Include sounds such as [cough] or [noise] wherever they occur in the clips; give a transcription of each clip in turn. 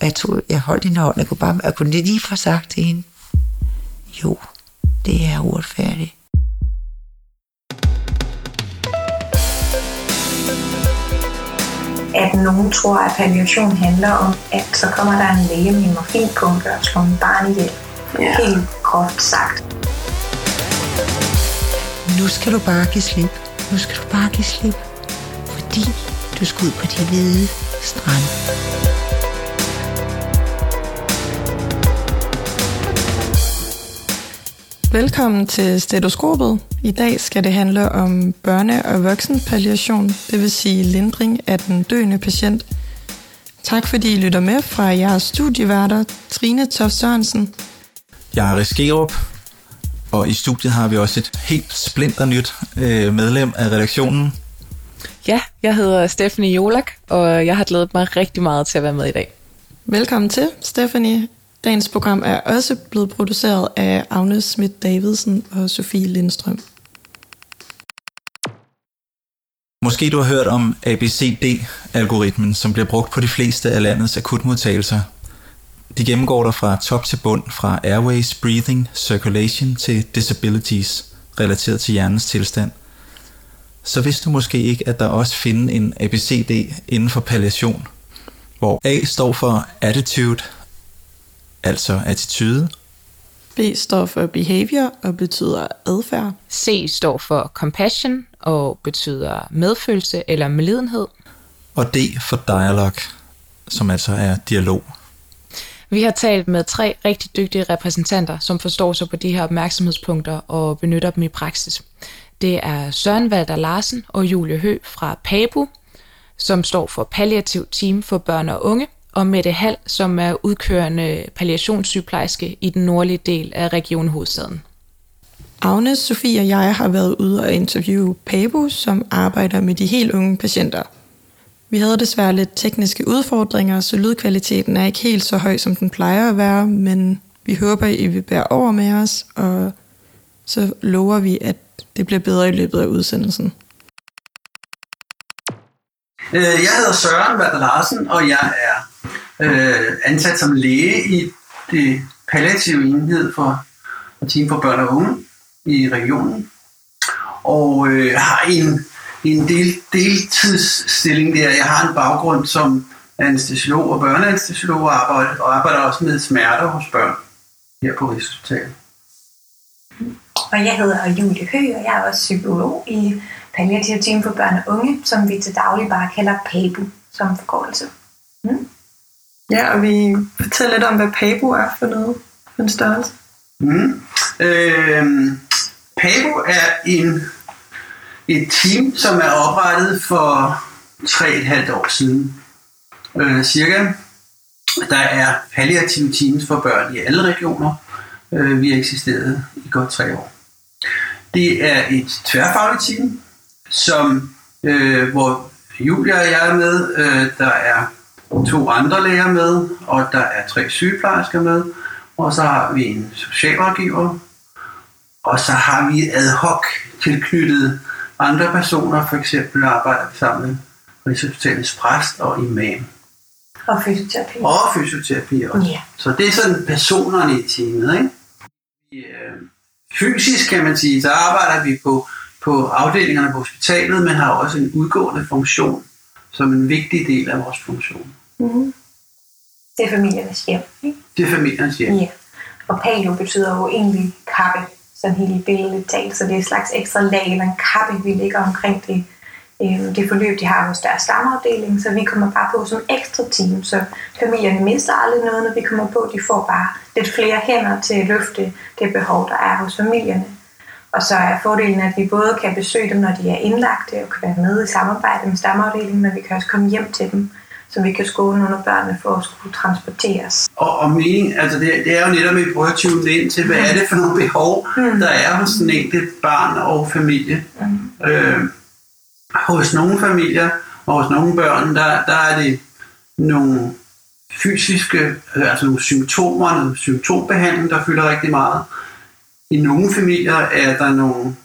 Jeg, tog, jeg holdt hende hånd, jeg kunne, bare, jeg kunne lige få sagt til hende, jo, det er uretfærdigt. at nogen tror, at palliation handler om, at så kommer der en læge med en morfinpumpe og slår en barn ihjel. Ja. Helt groft sagt. Nu skal du bare give slip. Nu skal du bare give slip. Fordi du skal ud på de hvide strand. Velkommen til Stetoskopet. I dag skal det handle om børne- og voksenpalliation, det vil sige lindring af den døende patient. Tak fordi I lytter med fra jeres studieværter, Trine Toft Sørensen. Jeg er Riskerup, og i studiet har vi også et helt splinter nyt øh, medlem af redaktionen. Ja, jeg hedder Stephanie Jolak, og jeg har glædet mig rigtig meget til at være med i dag. Velkommen til, Stephanie. Dagens program er også blevet produceret af Agnes Schmidt Davidsen og Sofie Lindstrøm. Måske du har hørt om ABCD-algoritmen, som bliver brugt på de fleste af landets akutmodtagelser. De gennemgår der fra top til bund, fra airways, breathing, circulation til disabilities, relateret til hjernens tilstand. Så vidste du måske ikke, at der også findes en ABCD inden for palliation, hvor A står for attitude, altså attitude. B står for behavior og betyder adfærd. C står for compassion og betyder medfølelse eller medlidenhed. Og D for dialog, som altså er dialog. Vi har talt med tre rigtig dygtige repræsentanter, som forstår sig på de her opmærksomhedspunkter og benytter dem i praksis. Det er Søren Valder Larsen og Julie Hø fra PABU, som står for Palliativ Team for Børn og Unge, og Mette Hall, som er udkørende palliationssygeplejerske i den nordlige del af Region Hovedstaden. Agnes, Sofie og jeg har været ude og interviewe Pabu, som arbejder med de helt unge patienter. Vi havde desværre lidt tekniske udfordringer, så lydkvaliteten er ikke helt så høj, som den plejer at være, men vi håber, I vil bære over med os, og så lover vi, at det bliver bedre i løbet af udsendelsen. Øh, jeg hedder Søren Valder Larsen, og jeg er øh, ansat som læge i det palliative enhed for Team for Børn og Unge i regionen. Og øh, har en, en del, deltidsstilling der. Jeg har en baggrund som anestesiolog og børneanestesiolog og arbejder, og arbejder også med smerter hos børn her på Rigshospitalet. Og jeg hedder Julie Høgh, og jeg er også psykolog i Palliativ Team for Børn og Unge, som vi til daglig bare kalder PABU som forkortelse. Mm. Ja, og vi fortæller lidt om, hvad PABU er for noget, for en størrelse. Mm. Øh, PABU er en, et team, som er oprettet for 3,5 år siden. Øh, cirka. Der er palliative teams for børn i alle regioner. Øh, vi har eksisteret i godt tre år. Det er et tværfagligt team, som, øh, hvor Julia og jeg er med. Øh, der er to andre læger med, og der er tre sygeplejersker med. Og så har vi en socialrådgiver, og så har vi ad hoc tilknyttet andre personer, for eksempel arbejder vi sammen med Rigshospitalets præst og imam. Og fysioterapi. Og fysioterapi også. Ja. Så det er sådan personerne i teamet. Ikke? Øh, fysisk kan man sige, så arbejder vi på, på afdelingerne på hospitalet, men har også en udgående funktion som en vigtig del af vores funktion. Mm-hmm. Det er familiernes hjem, ikke? Det er familiernes hjem. Ja. Og palio betyder jo egentlig kappe, sådan helt billedet talt, så det er et slags ekstra lag eller en kappe, vi ligger omkring det, øh, det forløb, de har hos deres stamafdeling, så vi kommer bare på som ekstra team, så familierne mister aldrig noget, når vi kommer på, de får bare lidt flere hænder til at løfte det behov, der er hos familierne. Og så er fordelen, at vi både kan besøge dem, når de er indlagte, og kan være med i samarbejde med stamafdelingen, men vi kan også komme hjem til dem, så vi kan skåne nogle af børnene for at skulle transporteres. Og, og mening, altså det, det er jo netop, at vi prøver at tune ind til, hvad er det for nogle behov, Mm. der er hos den enkelte barn og familie. Mm. Øh, hos nogle familier og hos nogle børn, der, der er det nogle fysiske, altså nogle symptomer, noget symptombehandling, der fylder rigtig meget. I nogle familier er der nogle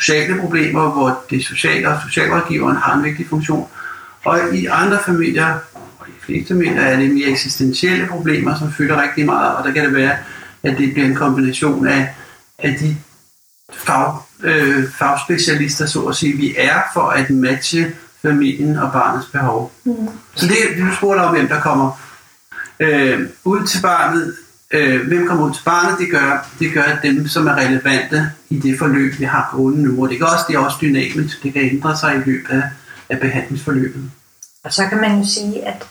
sociale problemer, hvor det sociale og socialrådgiveren har en vigtig funktion. Og i andre familier, og i fleste familier er det mere eksistentielle problemer, som fylder rigtig meget, og der kan det være, at det bliver en kombination af, af de fag, øh, fagspecialister, så at sige, vi er for at matche familien og barnets behov. Mm. Så det, du spurgte om, hvem der kommer øh, ud til barnet. Øh, hvem kommer ud til barnet? Det gør, det gør dem, som er relevante i det forløb, vi har gående nu. Og det, kan også, det er også dynamisk. Det kan ændre sig i løbet af, af behandlingsforløbet. Og så kan man jo sige, at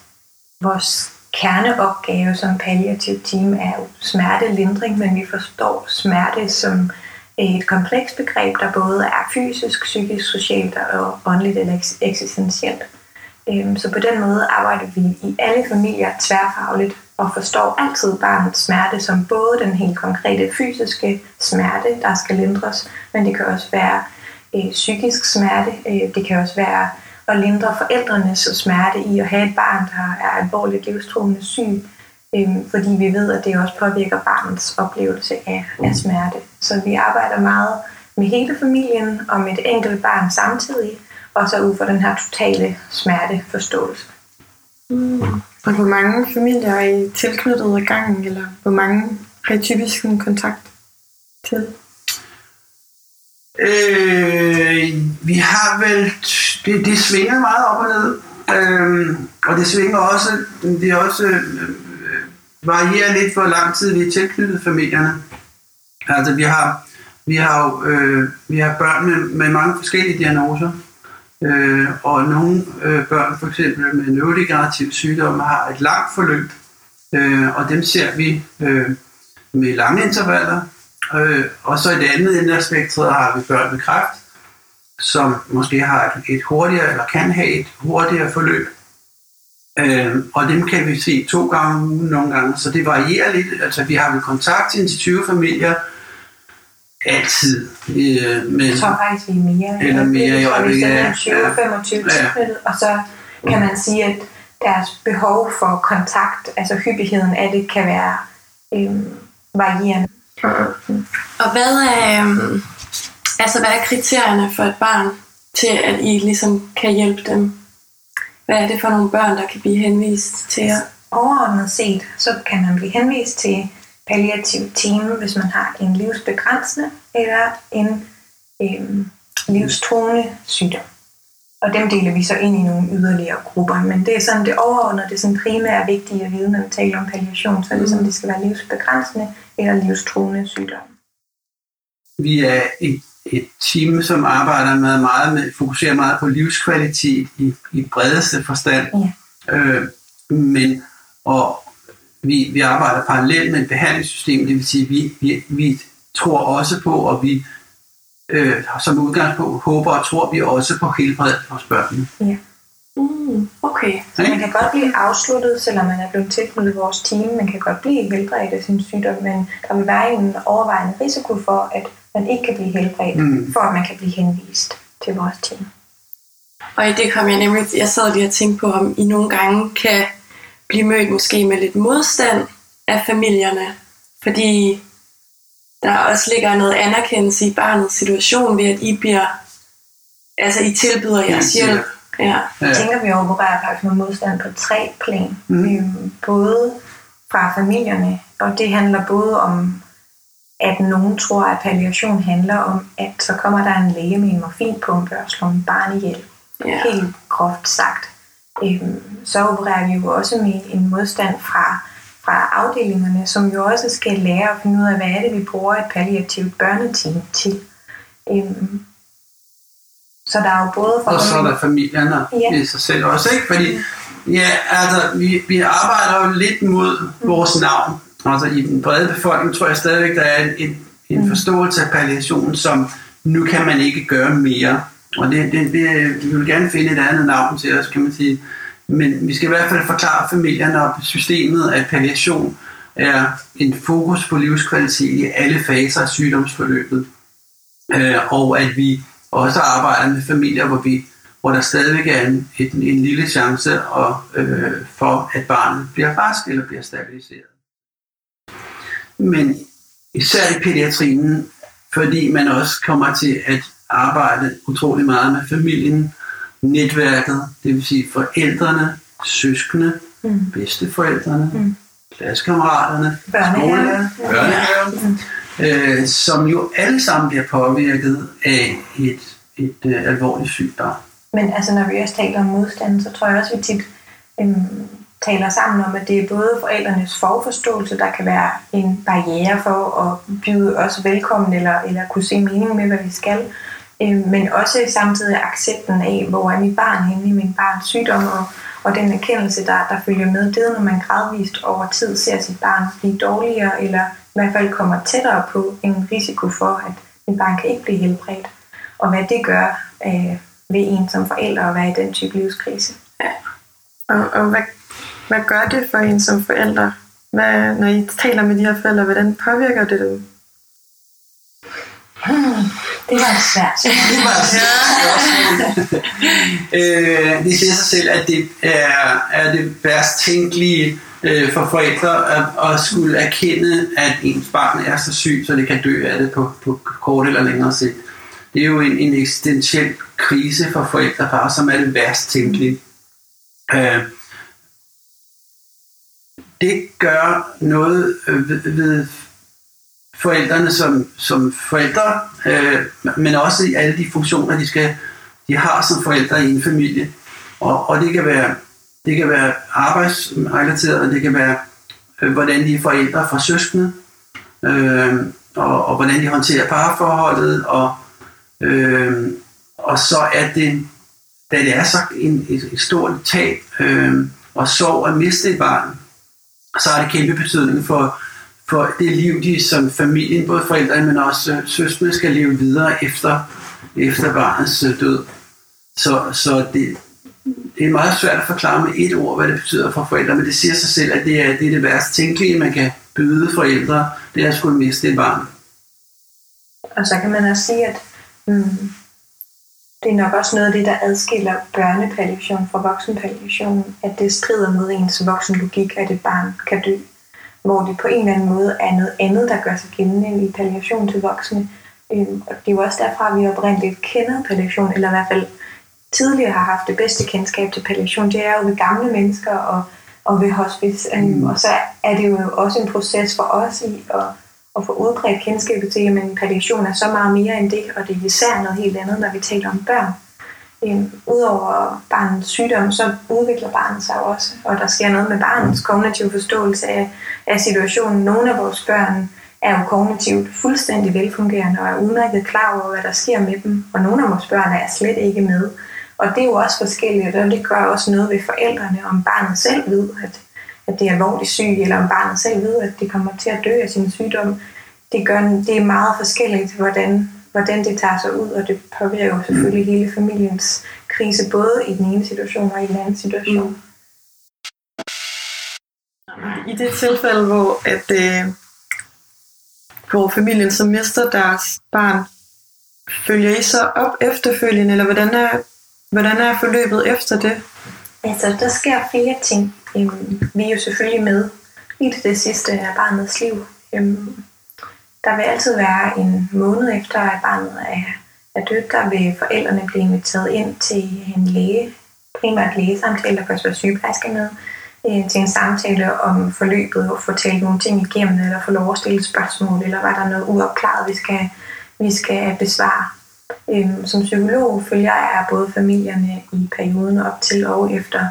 vores kerneopgave som palliativ team er jo smertelindring, men vi forstår smerte som øh, et komplekst begreb, der både er fysisk, psykisk, socialt og åndeligt eller eksistentielt. Øhm, så på den måde arbejder vi i alle familier tværfagligt og forstår altid barnets smerte som både den helt konkrete fysiske smerte, der skal lindres, men det kan også være øh, psykisk smerte. Øh, det kan også være at lindre forældrenes smerte i at have et barn, der er alvorligt livstruende syg, øh, fordi vi ved, at det også påvirker barnets oplevelse af, af smerte. Så vi arbejder meget med hele familien og med et enkelt barn samtidig, og så ud fra den her totale smerteforståelse. Mm. Og hvor mange familier er I tilknyttet ad gangen, eller hvor mange har I typisk en kontakt til? Øh, vi har vel, det, det svinger meget op og ned, øh, og det svinger også, det er også øh, øh, varierer lidt, hvor lang tid vi er tilknyttet familierne. Altså vi har, vi har jo, øh, vi har børn med, med mange forskellige diagnoser, øh, og nogle øh, børn for eksempel med neurodegenerative sygdomme har et langt forløb, øh, og dem ser vi øh, med lange intervaller, Øh, og så i det andet ende af spektret har vi børn med kræft, som måske har et, et hurtigere, eller kan have et hurtigere forløb. Øh, og dem kan vi se to gange om ugen nogle gange, så det varierer lidt. Altså vi har vel kontakt til 20 familier altid. Øh, men, jeg tror faktisk, vi er mere. Eller mere, tror, vi er 20-25 ja. og så kan man sige, at deres behov for kontakt, altså hyppigheden af det, kan være øh, varierende. Og hvad er, um, altså, hvad er kriterierne for et barn til, at I ligesom kan hjælpe dem? Hvad er det for nogle børn, der kan blive henvist til jer? Overordnet set, så kan man blive henvist til palliativ team, hvis man har en livsbegrænsende eller en øhm, livstruende sygdom. Og dem deler vi så ind i nogle yderligere grupper. Men det er sådan det overordnede, det er sådan primært vigtige at vide, når vi taler om palliation. Så er det sådan, det skal være livsbegrænsende eller livstruende sygdom. Vi er et, et team, som arbejder med meget med, fokuserer meget på livskvalitet i, i bredeste forstand. Ja. Øh, men og vi, vi arbejder parallelt med et behandlingssystem, det vil sige, vi, vi, vi tror også på, og vi øh, som udgangspunkt håber og tror vi også på helbredet hos børnene. Ja. Mm, okay. Så man kan godt blive afsluttet, selvom man er blevet tilknyttet vores team. Man kan godt blive helbredt af sin sygdom, men der vil være en overvejende risiko for, at man ikke kan blive helbredt, mm. for at man kan blive henvist til vores team. Og i det kom jeg nemlig, jeg sad lige og tænkte på, om I nogle gange kan blive mødt måske med lidt modstand af familierne, fordi der også ligger noget anerkendelse i barnets situation ved, at I bliver, altså I tilbyder jeres hjælp. Ja. Jeg tænker, vi opererer faktisk med modstand på tre plan. Mm. Både fra familierne, og det handler både om, at nogen tror, at palliation handler om, at så kommer der en læge med en morfinpumpe og slår en barn ihjel. Ja. Helt groft sagt. Øhm, så opererer vi jo også med en modstand fra fra afdelingerne, som jo også skal lære at finde ud af, hvad er det, vi bruger et palliativt børneteam til. Øhm, så der er jo både for... Og så er der familierne ja. i sig selv også, ikke? Fordi, ja, altså, vi, vi arbejder jo lidt mod mm. vores navn. Altså, i den brede befolkning tror jeg stadigvæk, der er en, en, en mm. forståelse af palliation, som nu kan man ikke gøre mere. Og det, det, det, vi vil gerne finde et andet navn til os, kan man sige. Men vi skal i hvert fald forklare familierne og systemet, at palliation er en fokus på livskvalitet i alle faser af sygdomsforløbet. Øh, og at vi også arbejder med familier, hvor, vi, hvor der stadigvæk er en, en, en lille chance og, øh, for, at barnet bliver rask eller bliver stabiliseret. Men især i pædiatrien, fordi man også kommer til at arbejde utrolig meget med familien, netværket, det vil sige forældrene, søskende, mm. bedsteforældrene, mm. klassekammeraterne, Børnehaven. børnehaven, øh, som jo alle sammen bliver påvirket af et, et øh, alvorligt sygt barn. Men altså, når vi også taler om modstand, så tror jeg også, at vi tit øhm, taler sammen om, at det er både forældrenes forforståelse, der kan være en barriere for at byde os velkommen, eller, eller kunne se mening med, hvad vi skal, Øhm, men også samtidig accepten af, hvor er mit barn henne i min barns sygdom, og, og den erkendelse, der, der følger med, det er, når man gradvist over tid ser sit barn blive dårligere, eller i hvert fald kommer tættere på en risiko for, at min barn kan ikke blive helbredt, og hvad det gør øh, ved en som forælder at være i den type livskrise. Ja. Og, og hvad, hvad gør det for en som forælder? Hvad, når I taler med de her forældre, hvordan påvirker det dem? Hmm, [laughs] det var svært. Det var svært. øh, det siger sig selv, at det er, er det værst tænkelige øh, for forældre at, at skulle erkende, at ens barn er så syg, så det kan dø af det på, på kort eller længere sigt. Det er jo en, en eksistentiel krise for forældrepar, som er det værst tænkelige. Øh, det gør noget ved, ved forældrene som, som forældre, øh, men også i alle de funktioner, de, skal, de har som forældre i en familie. Og, og det kan være det kan være arbejdsrelateret, og det kan være, øh, hvordan de er forældre fra søskende, øh, og, og hvordan de håndterer parforholdet, og, øh, og så er det, da det er så en, et, et stort tab øh, og sorg at miste et barn, så har det kæmpe betydning for, for det liv, de som familien, både forældre, men også søskende, skal leve videre efter, efter barnets øh, død. Så, så det, det er meget svært at forklare med et ord, hvad det betyder for forældre, men det siger sig selv, at det er det, er det værste tænkelige, man kan byde forældre, det er at skulle miste et barn. Og så kan man også sige, at mm, det er nok også noget af det, der adskiller børnepalliation fra voksenpalliation, at det strider mod ens voksenlogik, at et barn kan dø. Hvor det på en eller anden måde er noget andet, der gør sig gældende i palliation til voksne. Øhm, og det er jo også derfra, at vi oprindeligt kender palliation, eller i hvert fald tidligere har haft det bedste kendskab til palliation. Det er jo ved gamle mennesker og, og ved hospice. Øhm, mm. Og så er det jo også en proces for os i at at få udbredt kendskabet til, at palliation er så meget mere end det, og det er især noget helt andet, når vi taler om børn. Øh, udover barnets sygdom, så udvikler barnet sig også, og der sker noget med barnets kognitive forståelse af, af situationen. Nogle af vores børn er jo kognitivt fuldstændig velfungerende og er udmærket klar over, hvad der sker med dem, og nogle af vores børn er slet ikke med. Og det er jo også forskelligt, og det gør også noget ved forældrene, om barnet selv ved, at at det er alvorligt syg, eller om barnet selv ved, at det kommer til at dø af sin sygdom. Det, gør, det er meget forskelligt, hvordan, hvordan det tager sig ud, og det påvirker jo selvfølgelig hele familiens krise, både i den ene situation og i den anden situation. I det tilfælde, hvor, at, øh, hvor familien så mister deres barn, følger I så op efterfølgende, eller hvordan er, hvordan er forløbet efter det? Altså, der sker flere ting. Øhm, vi er jo selvfølgelig med i det sidste af barnets liv. Øhm, der vil altid være en måned efter, at barnet er, er dødt, der vil forældrene blive inviteret ind til en læge, primært lægesamtale, der kan også være sygeplejerske med, øh, til en samtale om forløbet og få talt nogle ting igennem, eller få lov at stille spørgsmål, eller var der noget uopklaret, vi skal, vi skal besvare. Øhm, som psykolog følger jeg både familierne i perioden op til og efter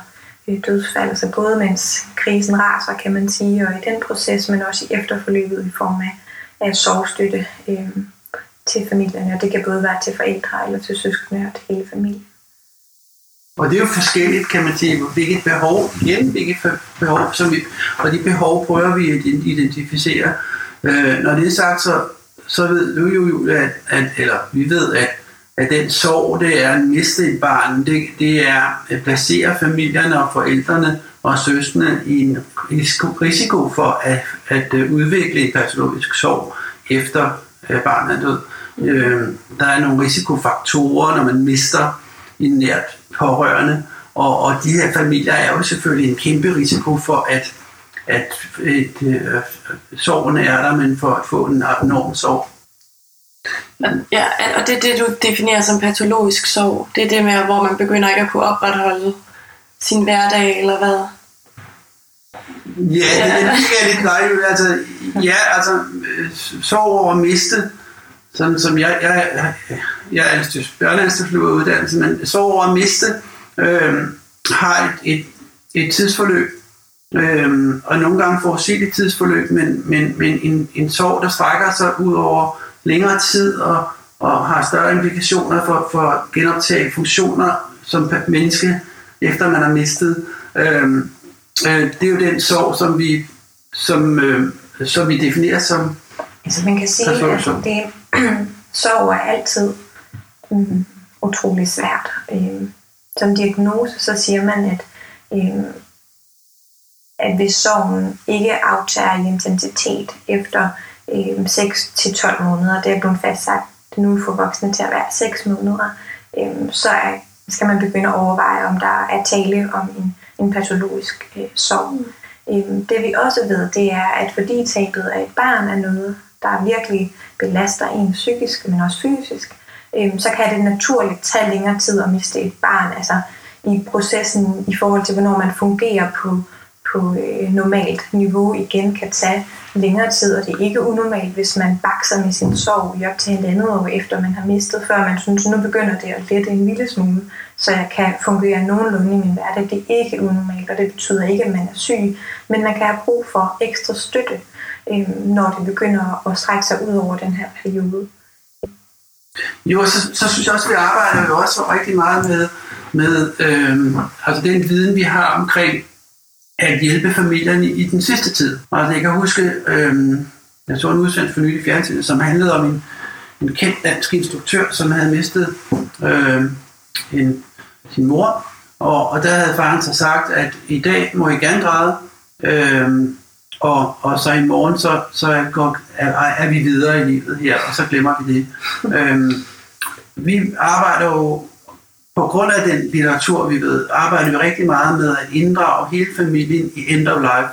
øh, dødsfald, så både mens krisen raser, kan man sige, og i den proces, men også i efterforløbet i form af, af sovstøtte øh, til familierne. Og det kan både være til forældre eller til søskende og til hele familien. Og det er jo forskelligt, kan man sige, hvilket behov, igen, hvilket behov, som vi, og de behov prøver vi at identificere. Øh, når det er sagt, så, så ved du jo, at, at, eller vi ved, at at den sorg, det er at miste et barn, det, det er at placere familierne og forældrene og søskende i en risiko for at, at øh, udvikle et patologisk sorg efter at barnet er død. Øh, der er nogle risikofaktorer, når man mister en nært pårørende, og, og de her familier er jo selvfølgelig en kæmpe risiko for, at, at et, øh, sorgen er der, men for at få en enorm sorg. [laughs] Ja, og det er det, du definerer som patologisk sorg. Det er det med, hvor man begynder ikke at kunne opretholde sin hverdag, eller hvad? Ja, det, det er lidt dejligt. Altså, ja, altså, øh, sorg over at miste, sådan som jeg, jeg, jeg, jeg er børneanstaltsflyver uddannelse, men sorg over at miste øh, har et, et, et tidsforløb, øh, og nogle gange får tidsforløb, men, men, men en, en sorg, der strækker sig ud over længere tid og, og har større implikationer for, for at genoptage funktioner som menneske, efter man har mistet. Øh, øh, det er jo den sorg, som vi, som, øh, som vi definerer som Altså man kan sige, at det, [clears throat] sorg er altid um, utrolig svært. Um, som diagnose, så siger man, at, um, at hvis sorgen ikke aftager i intensitet efter øh, 6-12 måneder, det er blevet fastsat nu for voksne til at være 6 måneder, Øh, så er, skal man begynde at overveje, om der er tale om en en patologisk øh, sorg. Øh, det vi også ved, det er, at fordi tabet af et barn er noget, der virkelig belaster en psykisk, men også fysisk, øh, så kan det naturligt tage længere tid at miste et barn. Altså i processen i forhold til, hvornår man fungerer på, på øh, normalt niveau igen, kan tage længere tid, og det er ikke unormalt, hvis man bakser med sin sorg i op til halvandet andet år efter man har mistet, før man synes, nu begynder det at lette en lille smule så jeg kan fungere nogenlunde i min hverdag. Det er ikke unormalt, og det betyder ikke, at man er syg, men man kan have brug for ekstra støtte, øhm, når det begynder at strække sig ud over den her periode. Jo, så, så synes jeg også, at vi arbejder jo også rigtig meget med, med øh, altså den viden, vi har omkring at hjælpe familierne i den sidste tid. Og jeg kan huske, øh, jeg så en udsendelse for nylig fjernsyn, som handlede om en, en kendt dansk instruktør, som havde mistet øh, en sin mor, og, og der havde faren så sagt, at i dag må I gerne græde, øh, og, og så i morgen, så, så går, er, er vi videre i livet her, og så glemmer vi det. Øh, vi arbejder jo, på grund af den litteratur, vi ved, arbejder vi rigtig meget med at inddrage hele familien i end of life.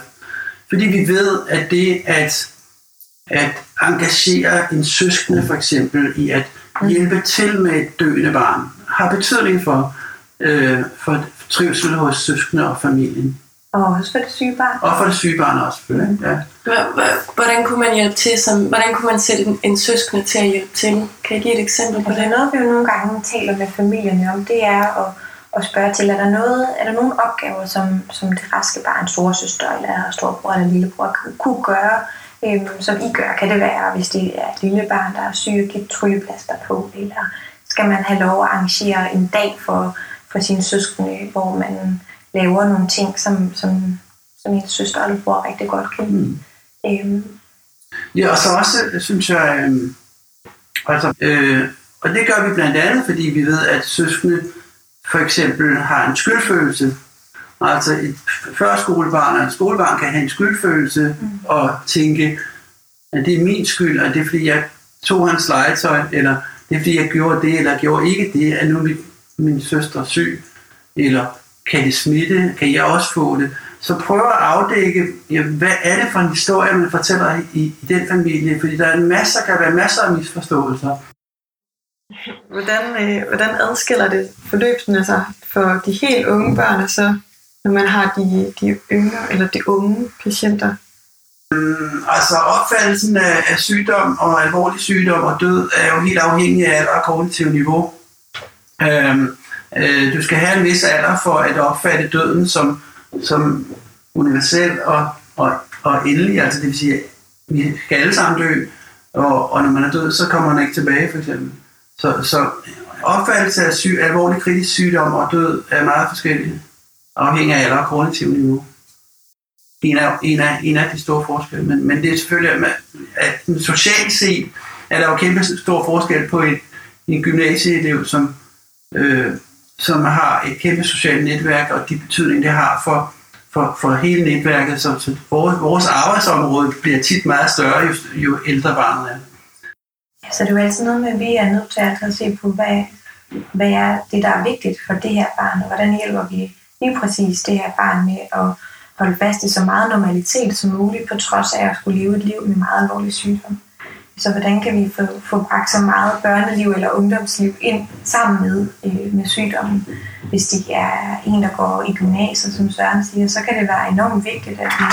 Fordi vi ved, at det at, at engagere en søskende for eksempel i at hjælpe til med et døende barn, har betydning for, øh, for trivsel hos søskende og familien. Og også for det syge barn. Og for det syge barn også, selvfølgelig. Ja. Hvordan kunne man hjælpe til? Som, hvordan kunne man sætte en, en søskende til at hjælpe til? Kan jeg give et eksempel på altså, det? Noget, vi jo nogle gange taler med familierne om, det er at, at spørge til, er der, noget, er der nogle opgaver, som, som det raske barn, storesøster eller storbror eller lillebror kunne gøre, øhm, som I gør? Kan det være, hvis det er et lille barn, der er syg, at give trylleplaster på, eller skal man have lov at arrangere en dag for for sine søskende, hvor man laver nogle ting, som, som, som ens søster eller bror rigtig godt kan. Mm. Øhm. Ja, og så også, synes jeg, øh, altså, øh, og det gør vi blandt andet, fordi vi ved, at søskende for eksempel har en skyldfølelse. Altså et førskolebarn og et skolebarn kan have en skyldfølelse mm. og tænke, at det er min skyld, og det er fordi, jeg tog hans legetøj, eller det er fordi, jeg gjorde det, eller gjorde ikke det, at nu mit min søster syg, eller kan det smitte, kan jeg også få det? Så prøv at afdække, ja, hvad er det for en historie, man fortæller i, i den familie, fordi der er en masse, kan være masser af misforståelser. Hvordan, øh, hvordan adskiller det forløbene sig for de helt unge børn, og så når man har de, de yngre eller de unge patienter? Mm, altså opfattelsen af, af sygdom og alvorlig sygdom og død er jo helt afhængig af alder og kognitiv niveau. Øhm, øh, du skal have en vis alder for at opfatte døden som, som universel og, og, og endelig. Altså det vil sige, at vi skal alle sammen dø, og, og når man er død, så kommer man ikke tilbage for eksempel. Så, så opfattelse af syg, alvorlig kritisk sygdom og død er meget forskellige, afhængig af alder og kognitiv niveau. En af, en af, en af de store forskelle. Men, men det er selvfølgelig, at, at socialt set er der jo kæmpe stor forskel på et, en gymnasieelev, som øh, som har et kæmpe socialt netværk, og de betydning, det har for, for, for hele netværket. Så, så vores, vores arbejdsområde bliver tit meget større, jo, jo ældre barnet er. Så det er jo altid noget med, at vi er nødt til at se på, hvad, hvad er det, der er vigtigt for det her barn, og hvordan hjælper vi lige præcis det her barn med at holde fast i så meget normalitet som muligt, på trods af at skulle leve et liv med meget alvorlig sygdom. Så hvordan kan vi få, få bragt så meget børneliv eller ungdomsliv ind sammen med, øh, med sygdommen? Hvis det er en, der går i gymnasiet, som Søren siger, så kan det være enormt vigtigt, at vi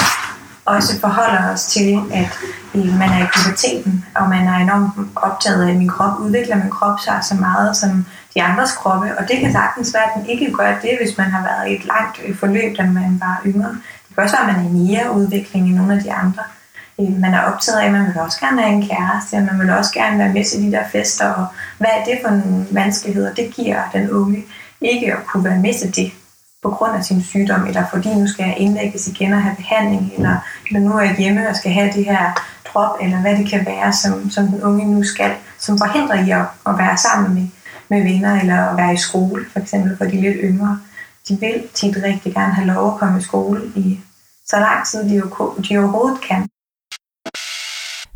også forholder os til, at øh, man er i puberteten, og man er enormt optaget af, at min krop udvikler min krop sig så meget som de andres kroppe, og det kan sagtens være, at den ikke gør det, hvis man har været i et langt øh, forløb, da man var yngre. Det kan også være, at man er i mere udvikling end nogle af de andre. Man er optaget af, man vil også gerne have en kæreste, man vil også gerne være med til de der fester, og hvad er det for nogle vanskeligheder, det giver den unge ikke at kunne være med til det på grund af sin sygdom, eller fordi nu skal jeg indlægges igen og have behandling, eller, eller nu er jeg hjemme og skal have det her drop, eller hvad det kan være, som, som den unge nu skal, som forhindrer i at, at være sammen med, med venner, eller at være i skole, for eksempel for de lidt yngre. De vil tit rigtig gerne have lov at komme i skole i så lang tid, de, jo, de overhovedet kan.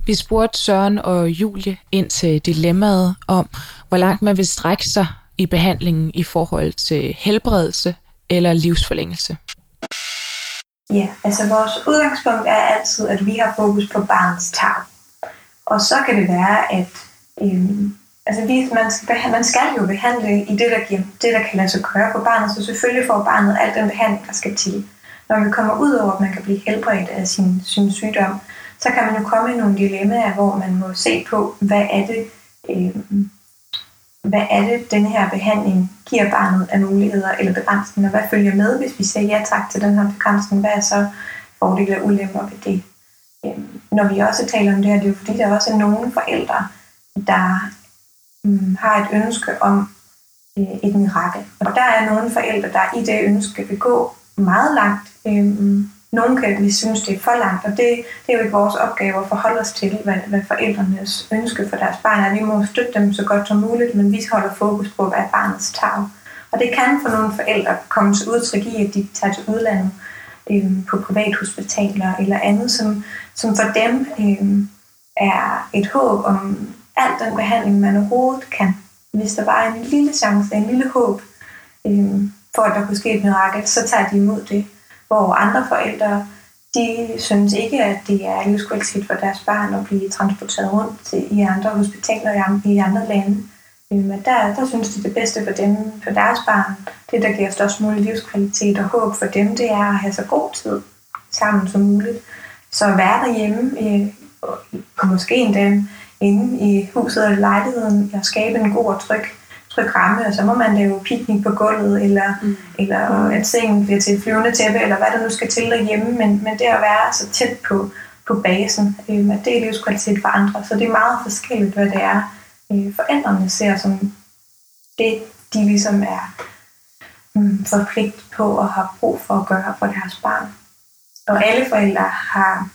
Vi spurgte Søren og Julie ind til dilemmaet om, hvor langt man vil strække sig i behandlingen i forhold til helbredelse eller livsforlængelse. Ja, altså vores udgangspunkt er altid, at vi har fokus på barnets tag. Og så kan det være, at øhm, altså vi, man, skal behandle, man skal jo behandle i det, der, giver, det, der kan lade sig gøre på barnet, så selvfølgelig får barnet al den behandling, der skal til. Når vi kommer ud over, at man kan blive helbredt af sin, sin sygdom, så kan man jo komme i nogle dilemmaer, hvor man må se på, hvad er det, øh, hvad er det, den her behandling giver barnet af muligheder eller begrænsninger? Hvad følger med, hvis vi siger ja tak til den her begrænsning? Hvad er så fordele og ulemper ved det? Øh, når vi også taler om det her, det er jo fordi, der også er nogle forældre, der øh, har et ønske om øh, et mirakel. Og der er nogle forældre, der i det ønske vil gå meget langt, øh, nogle kan vi synes, det er for langt, og det, det er jo ikke vores opgave at forholde os til, hvad, hvad forældrenes ønske for deres barn er. Vi må støtte dem så godt som muligt, men vi holder fokus på, hvad er barnets tag. Og det kan for nogle forældre komme til udtryk i, at de tager til udlandet øh, på privathospitaler eller andet, som, som for dem øh, er et håb om al den behandling, man overhovedet kan. Hvis der bare er en lille chance, en lille håb øh, for, at der kunne ske et mirakel, så tager de imod det hvor andre forældre, de synes ikke, at det er livskvalitet for deres barn at blive transporteret rundt til, i andre hospitaler i andre lande. Øhm, Men der, der synes de, det bedste for dem, for deres barn, det der giver størst mulig livskvalitet og håb for dem, det er at have så god tid sammen som muligt. Så at være derhjemme, øh, og måske endda inde i huset eller lejligheden, og skabe en god og tryg tryg ramme, og så må man lave piknik på gulvet, eller, mm. eller at sengen bliver til et flyvende tæppe, eller hvad der nu skal til derhjemme, men, men det at være så tæt på, på basen, øh, at det er livskvalitet for andre. Så det er meget forskelligt, hvad det er, øh, forældrene ser som det, de ligesom er mm, forpligtet på og har brug for at gøre for deres barn. Og alle forældre har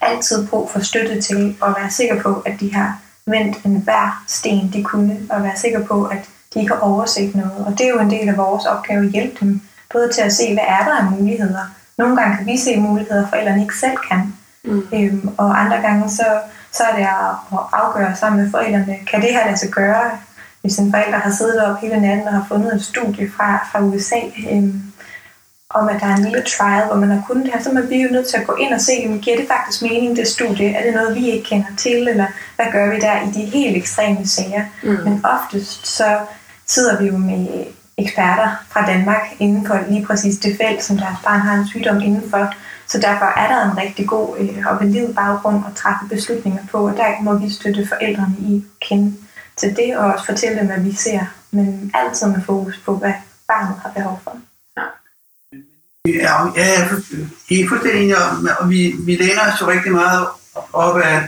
altid brug for støtte til at være sikre på, at de har vendt en hver sten, de kunne, og være sikker på, at de ikke har overset noget. Og det er jo en del af vores opgave at hjælpe dem, både til at se, hvad er der af muligheder. Nogle gange kan vi se muligheder, forældrene ikke selv kan. Mm. Øhm, og andre gange, så, så er det at afgøre sammen med forældrene, kan det her lade sig gøre, hvis en forælder har siddet op hele natten og har fundet et studie fra, fra USA, øhm, om, at der er en lille trial, hvor man har kunnet det her, så er vi jo nødt til at gå ind og se, om giver det faktisk mening, det studie? Er det noget, vi ikke kender til, eller hvad gør vi der i de helt ekstreme sager? Mm. Men oftest så sidder vi jo med eksperter fra Danmark inden for lige præcis det felt, som deres barn har en sygdom indenfor. Så derfor er der en rigtig god øh, og valid baggrund at træffe beslutninger på, og der må vi støtte forældrene i at kende til det, og også fortælle dem, hvad vi ser, men altid med fokus på, hvad barnet har behov for. Ja, ja, jeg er fuldstændig og vi, vi læner os jo rigtig meget op af,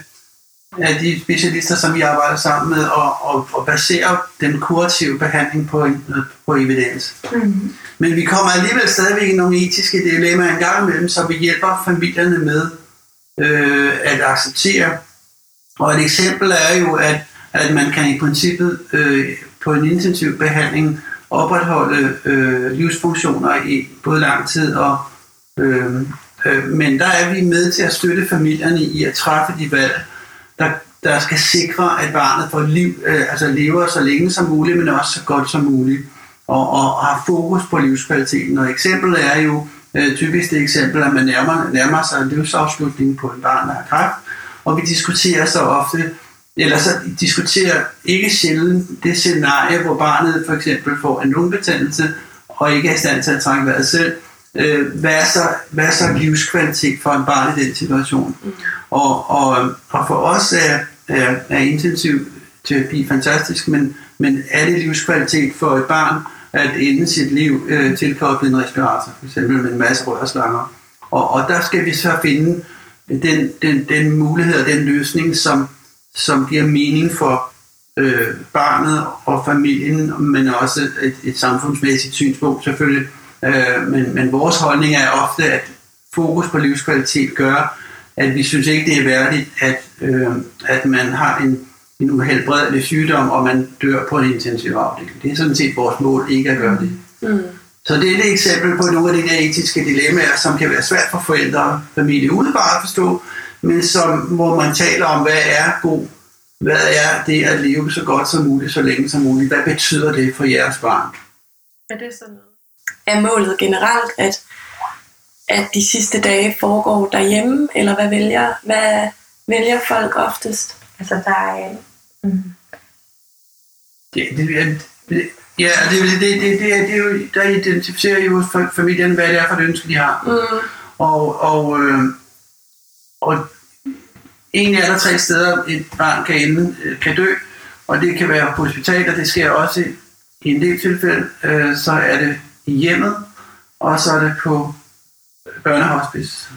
af de specialister, som vi arbejder sammen med, og, og, og baserer den kurative behandling på, på evidens. Mm. Men vi kommer alligevel stadigvæk i nogle etiske dilemmaer en gang imellem, så vi hjælper familierne med øh, at acceptere. Og et eksempel er jo, at, at man kan i princippet øh, på en intensiv behandling opretholde øh, livsfunktioner i både lang tid og øh, øh, men der er vi med til at støtte familierne i at træffe de valg, der, der skal sikre, at barnet får liv, øh, altså lever så længe som muligt, men også så godt som muligt, og, og, og har fokus på livskvaliteten. Og eksemplet er jo øh, typisk det eksempel, at man nærmer, nærmer sig livsafslutningen på et barn, der har kræft, og vi diskuterer så ofte, eller så diskuterer ikke sjældent det scenarie, hvor barnet for eksempel får en lungebetændelse, og ikke er i stand til at trække vejret selv. Øh, hvad, er så, hvad er så livskvalitet for en barn i den situation? Mm. Og, og, og for os er, er, er intensiv terapi fantastisk, men, men er det livskvalitet for et barn at ende sit liv øh, tilkoblet en respirator, for eksempel med en masse rørslanger? Og, og der skal vi så finde den, den, den mulighed og den løsning, som, som giver mening for øh, barnet og familien, men også et, et samfundsmæssigt synspunkt selvfølgelig. Øh, men, men vores holdning er ofte, at fokus på livskvalitet gør, at vi synes ikke, det er værdigt, at, øh, at man har en, en uhelbredelig sygdom, og man dør på en intensiv afdeling. Det er sådan set vores mål, ikke at gøre det. Mm. Så det er et eksempel på nogle af de der etiske dilemmaer, som kan være svært for forældre og familie udebart at forstå, men som, hvor man taler om, hvad er god, hvad er det at leve så godt som muligt, så længe som muligt, hvad betyder det for jeres barn? Er det sådan noget? Er målet generelt, at, at de sidste dage foregår derhjemme, eller hvad vælger, hvad vælger folk oftest? Altså, der er... Mm. Det, det, det, Ja, det, det, det, det, det, er, det er jo, der identificerer jo familien, hvad det er for et ønske, de har. Mm. Og, og, øh, og en af der tre steder, et barn kan, ende, øh, kan dø, og det kan være på hospitaler, det sker også i en del tilfælde, øh, så er det i hjemmet, og så er det på øh, børnehospice.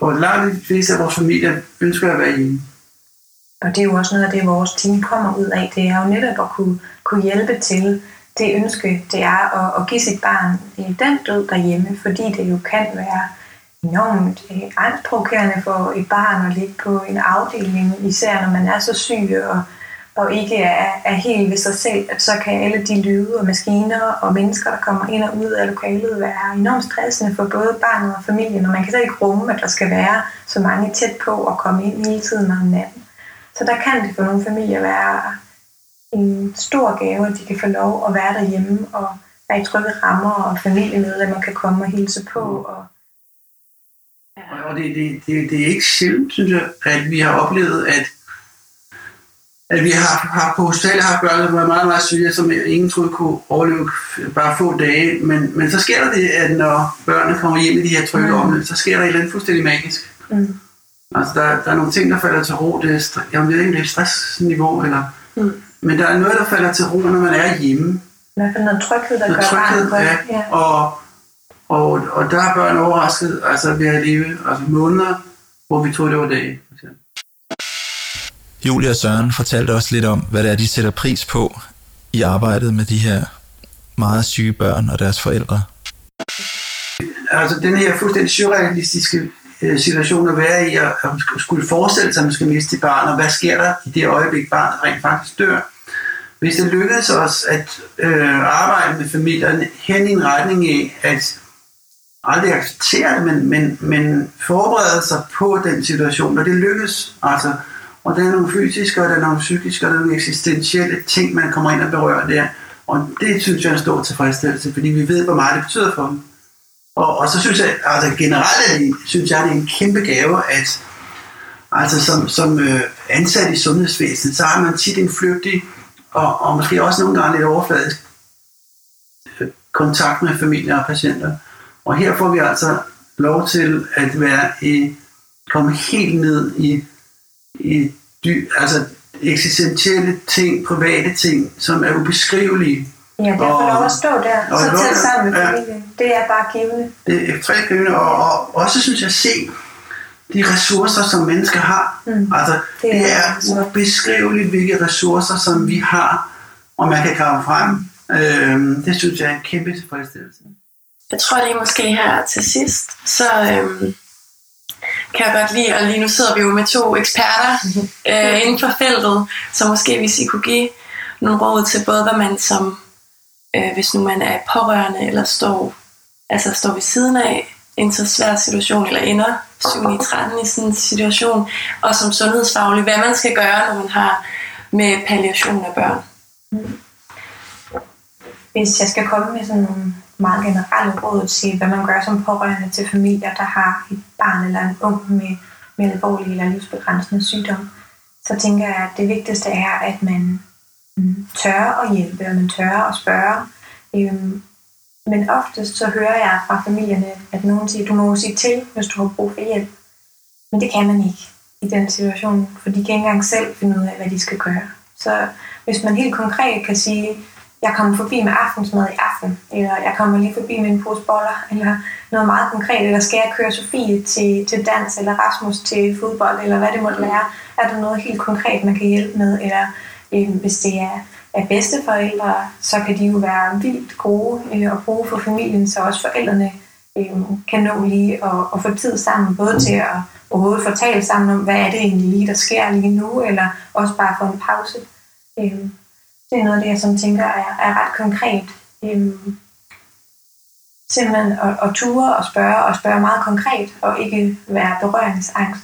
Og langt de fleste af vores familier ønsker at være hjemme. Og det er jo også noget af det, vores team kommer ud af. Det er jo netop at kunne, kunne hjælpe til det ønske, det er at, at give sit barn den død derhjemme, fordi det jo kan være enormt øh, angstprovokerende for et barn at ligge på en afdeling, især når man er så syg og, og ikke er, er helt ved sig selv, at så kan alle de lyde og maskiner og mennesker, der kommer ind og ud af lokalet, være enormt stressende for både barnet og familien, og man kan slet ikke rumme, at der skal være så mange tæt på og komme ind hele tiden om natten. Så der kan det for nogle familier være en stor gave, at de kan få lov at være derhjemme og være i trygge rammer, og familiemedlemmer kan komme og hilse på. Og og det, det, det, det er ikke sjældent, synes jeg, at vi har oplevet, at at vi har, har på hospitalet haft børn, der var meget, meget syge, som ingen troede kunne overleve bare få dage. Men, men så sker der det, at når børnene kommer hjem i de her trygge mm. områder, så sker der et eller andet fuldstændig magisk. Mm. Altså, der, der er nogle ting, der falder til ro. Det er, jeg ved ikke, det er stressniveau, eller mm. Men der er noget, der falder til ro, når man er hjemme. I hvert fald noget tryghed, der noget gør tryghed, ja. ja. Og, og, og der er børn overrasket, altså ved at leve altså måneder, hvor vi troede, det var dage. Julia og Søren fortalte også lidt om, hvad det er, de sætter pris på i arbejdet med de her meget syge børn og deres forældre. Altså den her fuldstændig surrealistiske øh, situation at være i, at skulle forestille sig, at man skal miste et barn, og hvad sker der i det øjeblik, barnet rent faktisk dør. Hvis det lykkedes os at øh, arbejde med familierne hen i en retning af at aldrig acceptere det, men, men, men forberede sig på den situation, og det lykkes, altså, og der er nogle fysiske, og der er nogle psykiske, og der er nogle eksistentielle ting, man kommer ind og berører der, og det synes jeg er en stor tilfredsstillelse, fordi vi ved, hvor meget det betyder for dem. Og, og så synes jeg, altså generelt synes jeg, det er en kæmpe gave, at altså som, som øh, ansat i sundhedsvæsenet, så har man tit en flygtig, og, og måske også nogle gange lidt overfladisk øh, kontakt med familier og patienter. Og her får vi altså lov til at være i, komme helt ned i, i dy, altså eksistentielle ting, private ting, som er ubeskrivelige Ja, det er lov at stå der, og så tæt sammen med familien. Ja. Det er bare givende. Det er ekstremt givende, og, og også synes jeg se de ressourcer, som mennesker har. Mm. Altså, det, det er, er ubeskriveligt, hvilke ressourcer, som vi har, og man kan komme frem. Øhm, det synes jeg er en kæmpe tilfredsstillelse. Jeg tror lige måske her til sidst, så øhm, kan jeg godt lide, og lige nu sidder vi jo med to eksperter øh, inden for feltet, så måske hvis I kunne give nogle råd til både, hvad man som øh, hvis nu man er pårørende eller står, altså står ved siden af en så svær situation, eller ender 7 i 13 i sådan en situation, og som sundhedsfaglig, hvad man skal gøre, når man har med palliation af børn. Hvis jeg skal komme med sådan nogle meget generelle råd til, hvad man gør som pårørende til familier, der har et barn eller en ung med, med alvorlig eller livsbegrænsende sygdom, så tænker jeg, at det vigtigste er, at man mm, tør at hjælpe, og man tør at spørge. Øhm, men oftest så hører jeg fra familierne, at nogen siger, du må sige til, hvis du har brug for hjælp. Men det kan man ikke i den situation, for de kan ikke engang selv finde ud af, hvad de skal gøre. Så hvis man helt konkret kan sige, jeg kommer forbi med aftensmad i aften, eller jeg kommer lige forbi med en pose boller, eller noget meget konkret, eller skal jeg køre Sofie til, til dans, eller Rasmus til fodbold, eller hvad det måtte være. Er der noget helt konkret, man kan hjælpe med, eller øh, hvis det er, er bedsteforældre, så kan de jo være vildt gode øh, at bruge for familien, så også forældrene øh, kan nå lige at, at få tid sammen, både til at overhovedet fortælle sammen om, hvad er det egentlig lige, der sker lige nu, eller også bare få en pause. Øh, det er noget af det, jeg som tænker er, er ret konkret. Øhm, simpelthen at, at ture og spørge, og spørge meget konkret, og ikke være berøringsangst.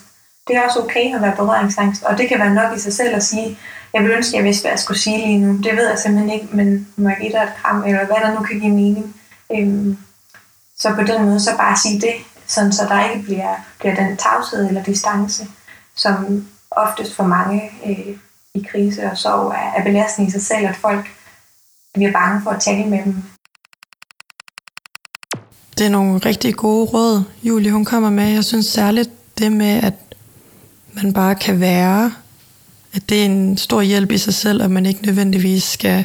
Det er også okay at være berøringsangst, og det kan være nok i sig selv at sige, jeg vil ønske, jeg vidste, hvad jeg skulle sige lige nu. Det ved jeg simpelthen ikke, men må jeg give dig et kram, eller hvad der nu kan give mening. Øhm, så på den måde, så bare sige det, sådan, så der ikke bliver, bliver den tavshed eller distance, som oftest for mange øh, i krise og sorg er, er belastning i sig selv, at folk bliver bange for at tale med dem. Det er nogle rigtig gode råd, Julie hun kommer med. Jeg synes særligt det med, at man bare kan være, at det er en stor hjælp i sig selv, at man ikke nødvendigvis skal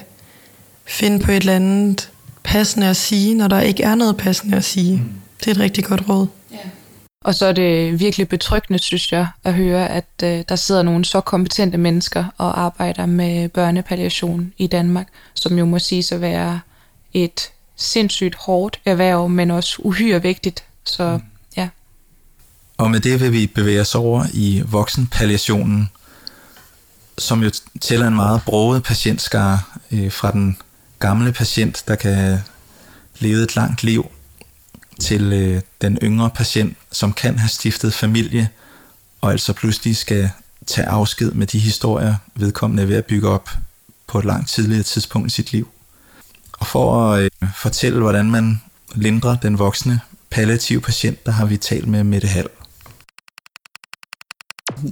finde på et eller andet passende at sige, når der ikke er noget passende at sige. Mm. Det er et rigtig godt råd. Og så er det virkelig betryggende, synes jeg, at høre, at øh, der sidder nogle så kompetente mennesker og arbejder med børnepalliation i Danmark, som jo må sige at være et sindssygt hårdt erhverv, men også uhyre vigtigt. Så mm. ja. Og med det vil vi bevæge os over i voksenpalliationen, som jo tæller en meget broget patientskare øh, fra den gamle patient, der kan levet et langt liv, til øh, den yngre patient, som kan have stiftet familie, og altså pludselig skal tage afsked med de historier, vedkommende er ved at bygge op på et langt tidligere tidspunkt i sit liv. Og for at øh, fortælle, hvordan man lindrer den voksne palliative patient, der har vi talt med Mette Hall.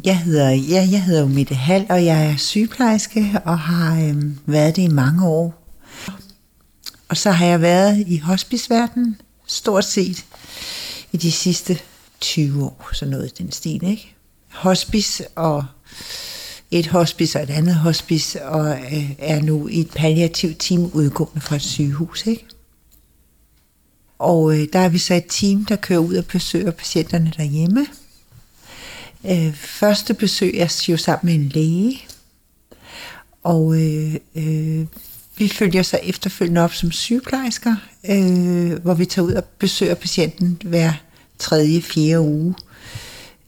Jeg hedder, ja, jeg hedder Mette Hall, og jeg er sygeplejerske og har øh, været det i mange år. Og så har jeg været i hospiceverdenen stort set i de sidste 20 år, så noget den stil, ikke? Hospice og et hospice og et andet hospice, og øh, er nu i et palliativt team udgående fra et sygehus, ikke? Og øh, der er vi så et team, der kører ud og besøger patienterne derhjemme. Øh, første besøg er jo sammen med en læge, og øh, øh, vi følger så efterfølgende op som sygeplejersker, øh, hvor vi tager ud og besøger patienten hver tredje, fjerde uge.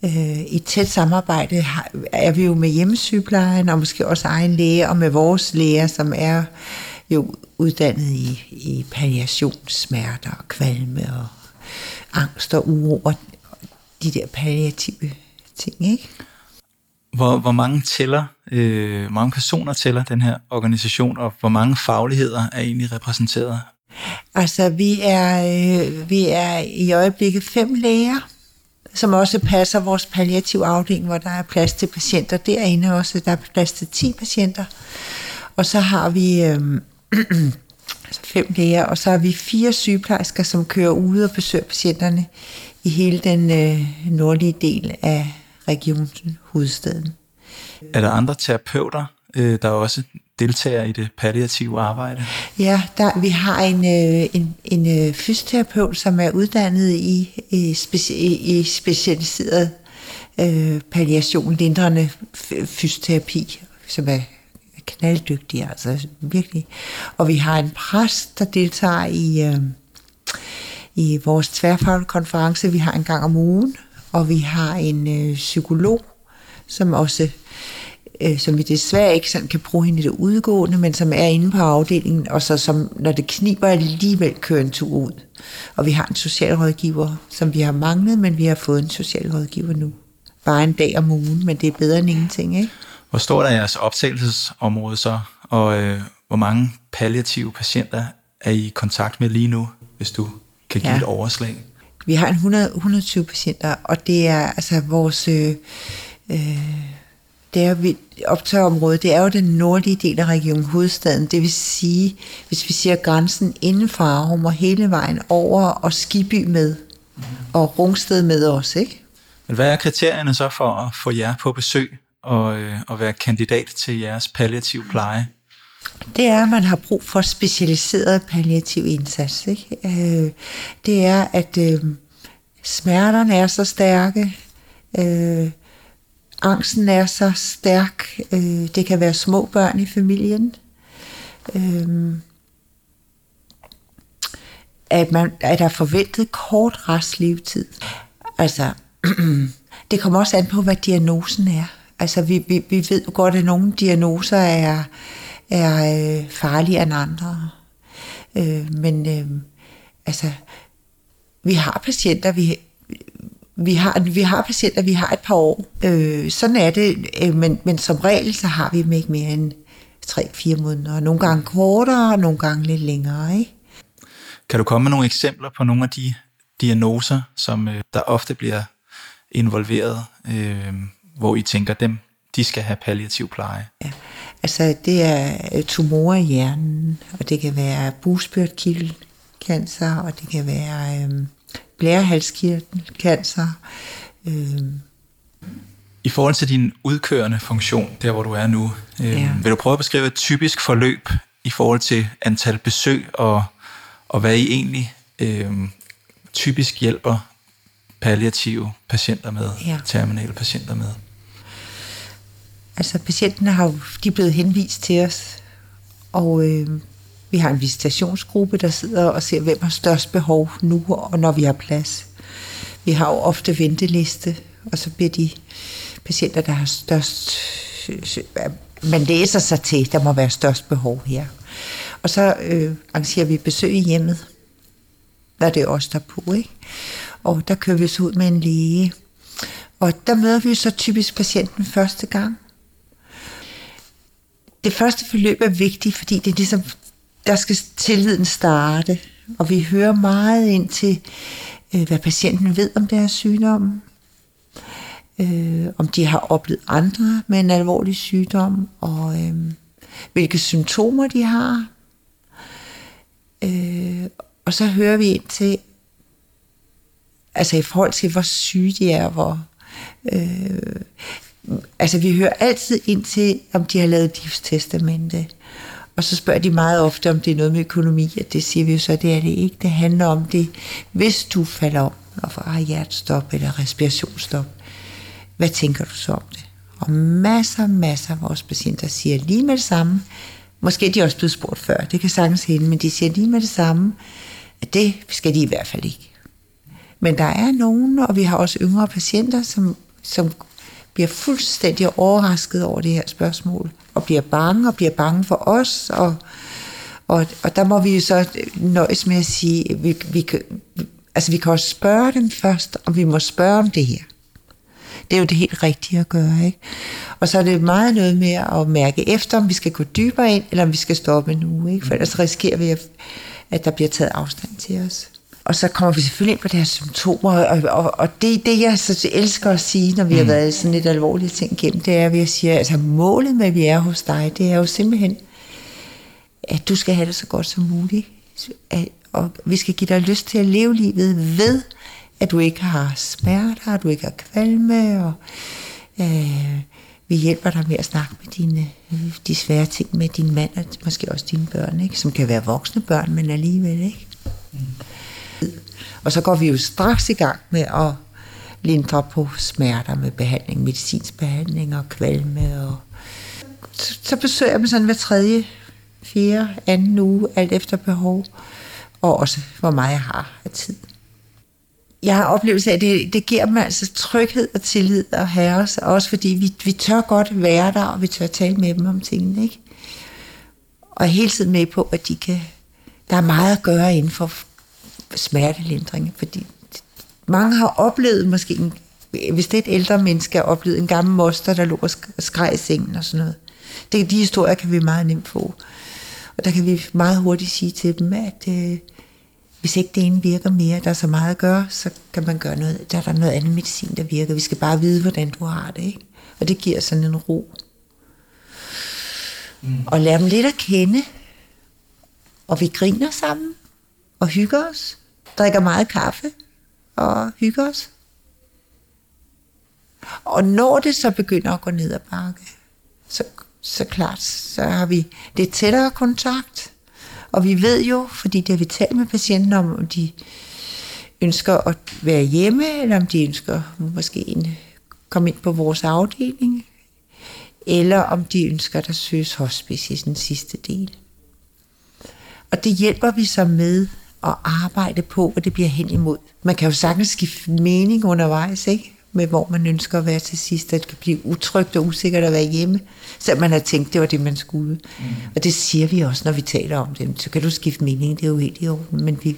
Øh, I tæt samarbejde har, er vi jo med hjemmesygeplejen, og måske også egen læge, og med vores læger, som er jo uddannet i, i palliationssmerter og kvalme og angst og uro og de der palliative ting, ikke? Hvor, hvor mange tæller, øh, mange personer tæller den her organisation, og hvor mange fagligheder er egentlig repræsenteret? Altså, vi er, øh, vi er i øjeblikket fem læger, som også passer vores palliative afdeling, hvor der er plads til patienter. Derinde også, der er plads til 10 patienter. Og så har vi øh, [clears throat] fem læger, og så har vi fire sygeplejersker, som kører ud og besøger patienterne i hele den øh, nordlige del af regionen, hovedstaden. Er der andre terapeuter, øh, der også deltager i det palliative arbejde? Ja, der, vi har en, øh, en, en øh, fysioterapeut, som er uddannet i, i, speci, i specialiseret øh, palliation, lindrende fysioterapi, som er knalddygtig, altså virkelig. Og vi har en præst, der deltager i, øh, i vores tværfaglige konference, vi har en gang om ugen, og vi har en øh, psykolog, som også øh, som vi desværre ikke sådan kan bruge hende i det udgående, men som er inde på afdelingen, og så som, når det kniber, alligevel kører en tur ud. Og vi har en socialrådgiver, som vi har manglet, men vi har fået en socialrådgiver nu. Bare en dag om ugen, men det er bedre end ingenting, ikke? Hvor stort er jeres optagelsesområde så, og øh, hvor mange palliative patienter er I i kontakt med lige nu, hvis du kan give ja. et overslag? Vi har en 100, 120 patienter, og det er altså vores... Øh, øh det er vi, optagområdet, det er jo den nordlige del af regionen hovedstaden. Det vil sige, hvis vi ser grænsen inden for Arum og hele vejen over, og Skiby med, og Rungsted med os, ikke? Men hvad er kriterierne så for at få jer på besøg og, øh, og være kandidat til jeres palliativ pleje? Det er, at man har brug for specialiseret palliativ indsats. Ikke? Øh, det er, at øh, smerterne er så stærke, øh, angsten er så stærk, øh, det kan være små børn i familien, øh, at, man, at der er forventet kort restlevetid. Altså, [clears throat] det kommer også an på, hvad diagnosen er. Altså, vi, vi, vi ved jo godt, at nogle diagnoser er, er øh, farligere end andre. Øh, men øh, altså, vi har patienter, vi, vi har, vi har patienter, vi har et par år. Øh, sådan er det, øh, men, men som regel, så har vi dem ikke mere end 3-4 måneder. Nogle gange kortere, og nogle gange lidt længere. Ikke? Kan du komme med nogle eksempler på nogle af de diagnoser, som øh, der ofte bliver involveret, øh, hvor I tænker dem, de skal have palliativ pleje? Ja. Altså, det er øh, tumorer i hjernen, og det kan være bugspytkirtelcancer, og det kan være øh, blærehalskirtelcancer. Øh. I forhold til din udkørende funktion, der hvor du er nu, øh, ja. vil du prøve at beskrive et typisk forløb i forhold til antal besøg, og, og hvad I egentlig øh, typisk hjælper palliative patienter med, ja. terminale patienter med? Altså patienterne har jo, de er blevet henvist til os, og øh, vi har en visitationsgruppe, der sidder og ser, hvem har størst behov nu, og når vi har plads. Vi har jo ofte venteliste, og så bliver de patienter, der har størst... Man læser sig til, der må være størst behov her. Og så øh, arrangerer vi besøg i hjemmet, når det er os, der på, ikke? Og der kører vi så ud med en læge. Og der møder vi så typisk patienten første gang. Det første forløb er vigtigt, fordi det er ligesom, der skal tilliden starte. Og vi hører meget ind til, øh, hvad patienten ved om deres sygdom. Øh, om de har oplevet andre med en alvorlig sygdom, og øh, hvilke symptomer de har. Øh, og så hører vi ind til, altså i forhold til, hvor syge de er, hvor... Øh, altså vi hører altid ind til, om de har lavet livstestamente. Og så spørger de meget ofte, om det er noget med økonomi, og det siger vi jo så, det er det ikke. Det handler om det, hvis du falder om og får hjertestop eller respirationsstop, hvad tænker du så om det? Og masser, masser af vores patienter siger lige med det samme, måske er de også blevet spurgt før, det kan sagtens hende, men de siger lige med det samme, at det skal de i hvert fald ikke. Men der er nogen, og vi har også yngre patienter, som, som bliver fuldstændig overrasket over det her spørgsmål, og bliver bange, og bliver bange for os, og, og, og der må vi jo så nøjes med at sige, vi, vi, altså vi kan også spørge dem først, og vi må spørge om det her. Det er jo det helt rigtige at gøre, ikke? Og så er det meget noget med at mærke efter, om vi skal gå dybere ind, eller om vi skal stoppe nu, ikke? For ellers risikerer vi, at, at der bliver taget afstand til os. Og så kommer vi selvfølgelig ind på deres symptomer, og, og, og det, det jeg så elsker at sige, når vi har mm. været sådan lidt alvorlige ting igennem, det er, at jeg siger, altså målet med, at vi er hos dig, det er jo simpelthen, at du skal have det så godt som muligt. At, og vi skal give dig lyst til at leve livet ved, at du ikke har smerter, at du ikke har kvalme, og øh, vi hjælper dig med at snakke med dine, de svære ting med din mand, og måske også dine børn, ikke? som kan være voksne børn, men alligevel ikke. Mm. Og så går vi jo straks i gang med at lindre på smerter med behandling, medicinsk behandling og kvalme. Og så, så besøger jeg dem sådan hver tredje, fjerde, anden uge, alt efter behov, og også hvor meget jeg har af tid. Jeg har oplevelse af, at det, det giver dem altså tryghed og tillid at have os, også fordi vi, vi tør godt være der, og vi tør tale med dem om tingene, ikke? Og hele tiden med på, at de kan, der er meget at gøre inden for smertelindring, fordi mange har oplevet måske, en, hvis det er et ældre menneske, har oplevet en gammel moster, der lå og skreg i sengen og sådan noget. Det, de historier kan vi meget nemt få. Og der kan vi meget hurtigt sige til dem, at øh, hvis ikke det ene virker mere, der er så meget at gøre, så kan man gøre noget, der er der noget andet medicin, der virker. Vi skal bare vide, hvordan du har det, ikke? Og det giver sådan en ro. Mm. Og lære dem lidt at kende. Og vi griner sammen, og hygger os. Drikker meget kaffe, og hygger os. Og når det så begynder at gå ned ad bakke, så, så klart, så har vi det tættere kontakt. Og vi ved jo, fordi det har vi talt med patienten om, om de ønsker at være hjemme, eller om de ønsker måske en, komme ind på vores afdeling, eller om de ønsker, at der søges hospice i den sidste del. Og det hjælper vi så med at arbejde på, hvad det bliver hen imod. Man kan jo sagtens skifte mening undervejs, ikke? med hvor man ønsker at være til sidst, at det kan blive utrygt og usikkert at være hjemme, så man har tænkt, det var det, man skulle. Mm. Og det siger vi også, når vi taler om det. Så kan du skifte mening, det er jo helt i orden, men vi,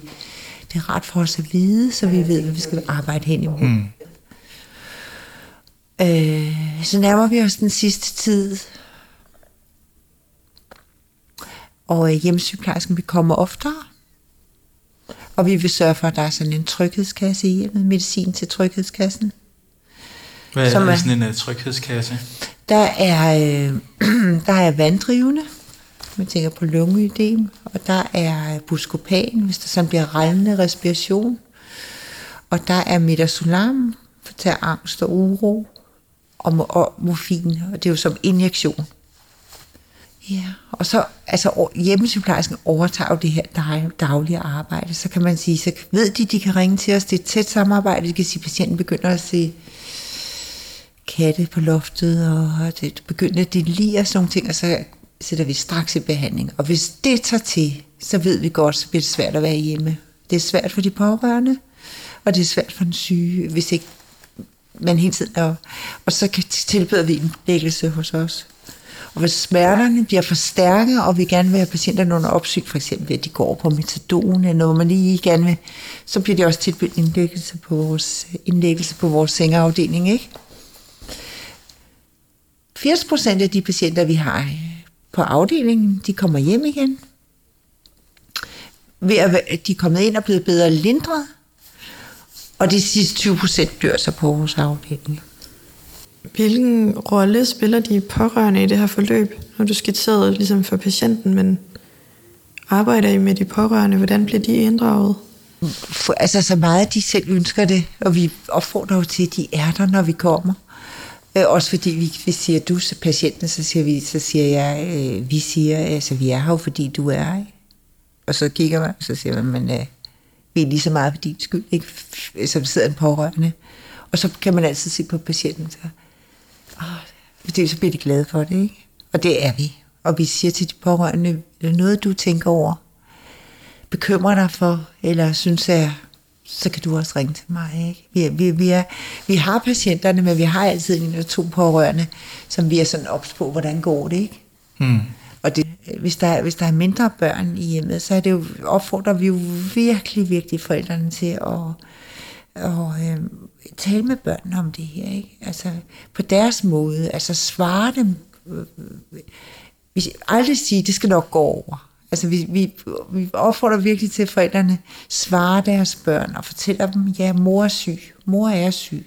det er ret for os at vide, så vi ved, hvad vi skal arbejde hen imod. Mm. Øh, så nærmer vi os den sidste tid, og øh, hjemmesygeplejersken vi kommer oftere, og vi vil sørge for, at der er sådan en tryghedskasse i hjemmet, medicin til tryghedskassen. Hvad er, er sådan en uh, tryghedskasse? Der er, øh, [clears throat] der er vanddrivende, man tænker på lungeødem, og der er buskopan, hvis der sådan bliver rallende respiration, og der er midazolam, for at tage angst og uro, og, og morfin, og det er jo som injektion. Ja, og så altså hjemmesygeplejersken overtager jo det her daglige arbejde, så kan man sige, så ved de, de kan ringe til os, det er et tæt samarbejde, de kan sige, at patienten begynder at se katte på loftet, og det begynder de liger sådan nogle ting, og så sætter vi straks i behandling. Og hvis det tager til, så ved vi godt, så bliver det svært at være hjemme. Det er svært for de pårørende, og det er svært for den syge, hvis ikke man hele tiden er... Og så tilbyder vi en læggelse hos os. Og hvis smerterne bliver forstærket, og vi gerne vil have patienterne under opsyn, for eksempel ved at de går på metadon, eller noget man lige gerne vil, så bliver de også tilbudt indlæggelse på vores, indlæggelse på vores sengeafdeling, ikke? 80 procent af de patienter, vi har på afdelingen, de kommer hjem igen. Ved at de er kommet ind og blevet bedre lindret. Og de sidste 20 procent dør så på vores afdeling. Hvilken rolle spiller de pårørende i det her forløb? Når du skitserede ligesom for patienten, men arbejder I med de pårørende? Hvordan bliver de inddraget? For, altså så meget, de selv ønsker det, og vi opfordrer jo til, at de er der, når vi kommer. Øh, også fordi vi, vi siger du er patienten, så siger, vi, så siger jeg, øh, vi siger, altså vi er her jo, fordi du er her. Og så kigger man, så siger man, men øh, vi er lige så meget for din skyld, ikke? som sidder en pårørende. Og så kan man altid se på patienten, så, åh, så bliver de glade for det, ikke? Og det er vi. Og vi siger til de pårørende, er noget, du tænker over, bekymrer dig for, eller synes er så kan du også ringe til mig. Ikke? Vi, vi, vi, er, vi har patienterne, men vi har altid en eller to pårørende, som vi er sådan ops på, hvordan går det, ikke? Mm. Og det, hvis, der, hvis der er mindre børn i hjemmet, så er det jo, opfordrer vi jo virkelig, virkelig forældrene til at, at øh, tale med børnene om det her. Ikke? Altså på deres måde, altså svare dem. Øh, vi aldrig sige, det skal nok gå over. Altså vi, vi, vi opfordrer virkelig til, at forældrene svarer deres børn og fortæller dem, ja, mor er syg, mor er syg.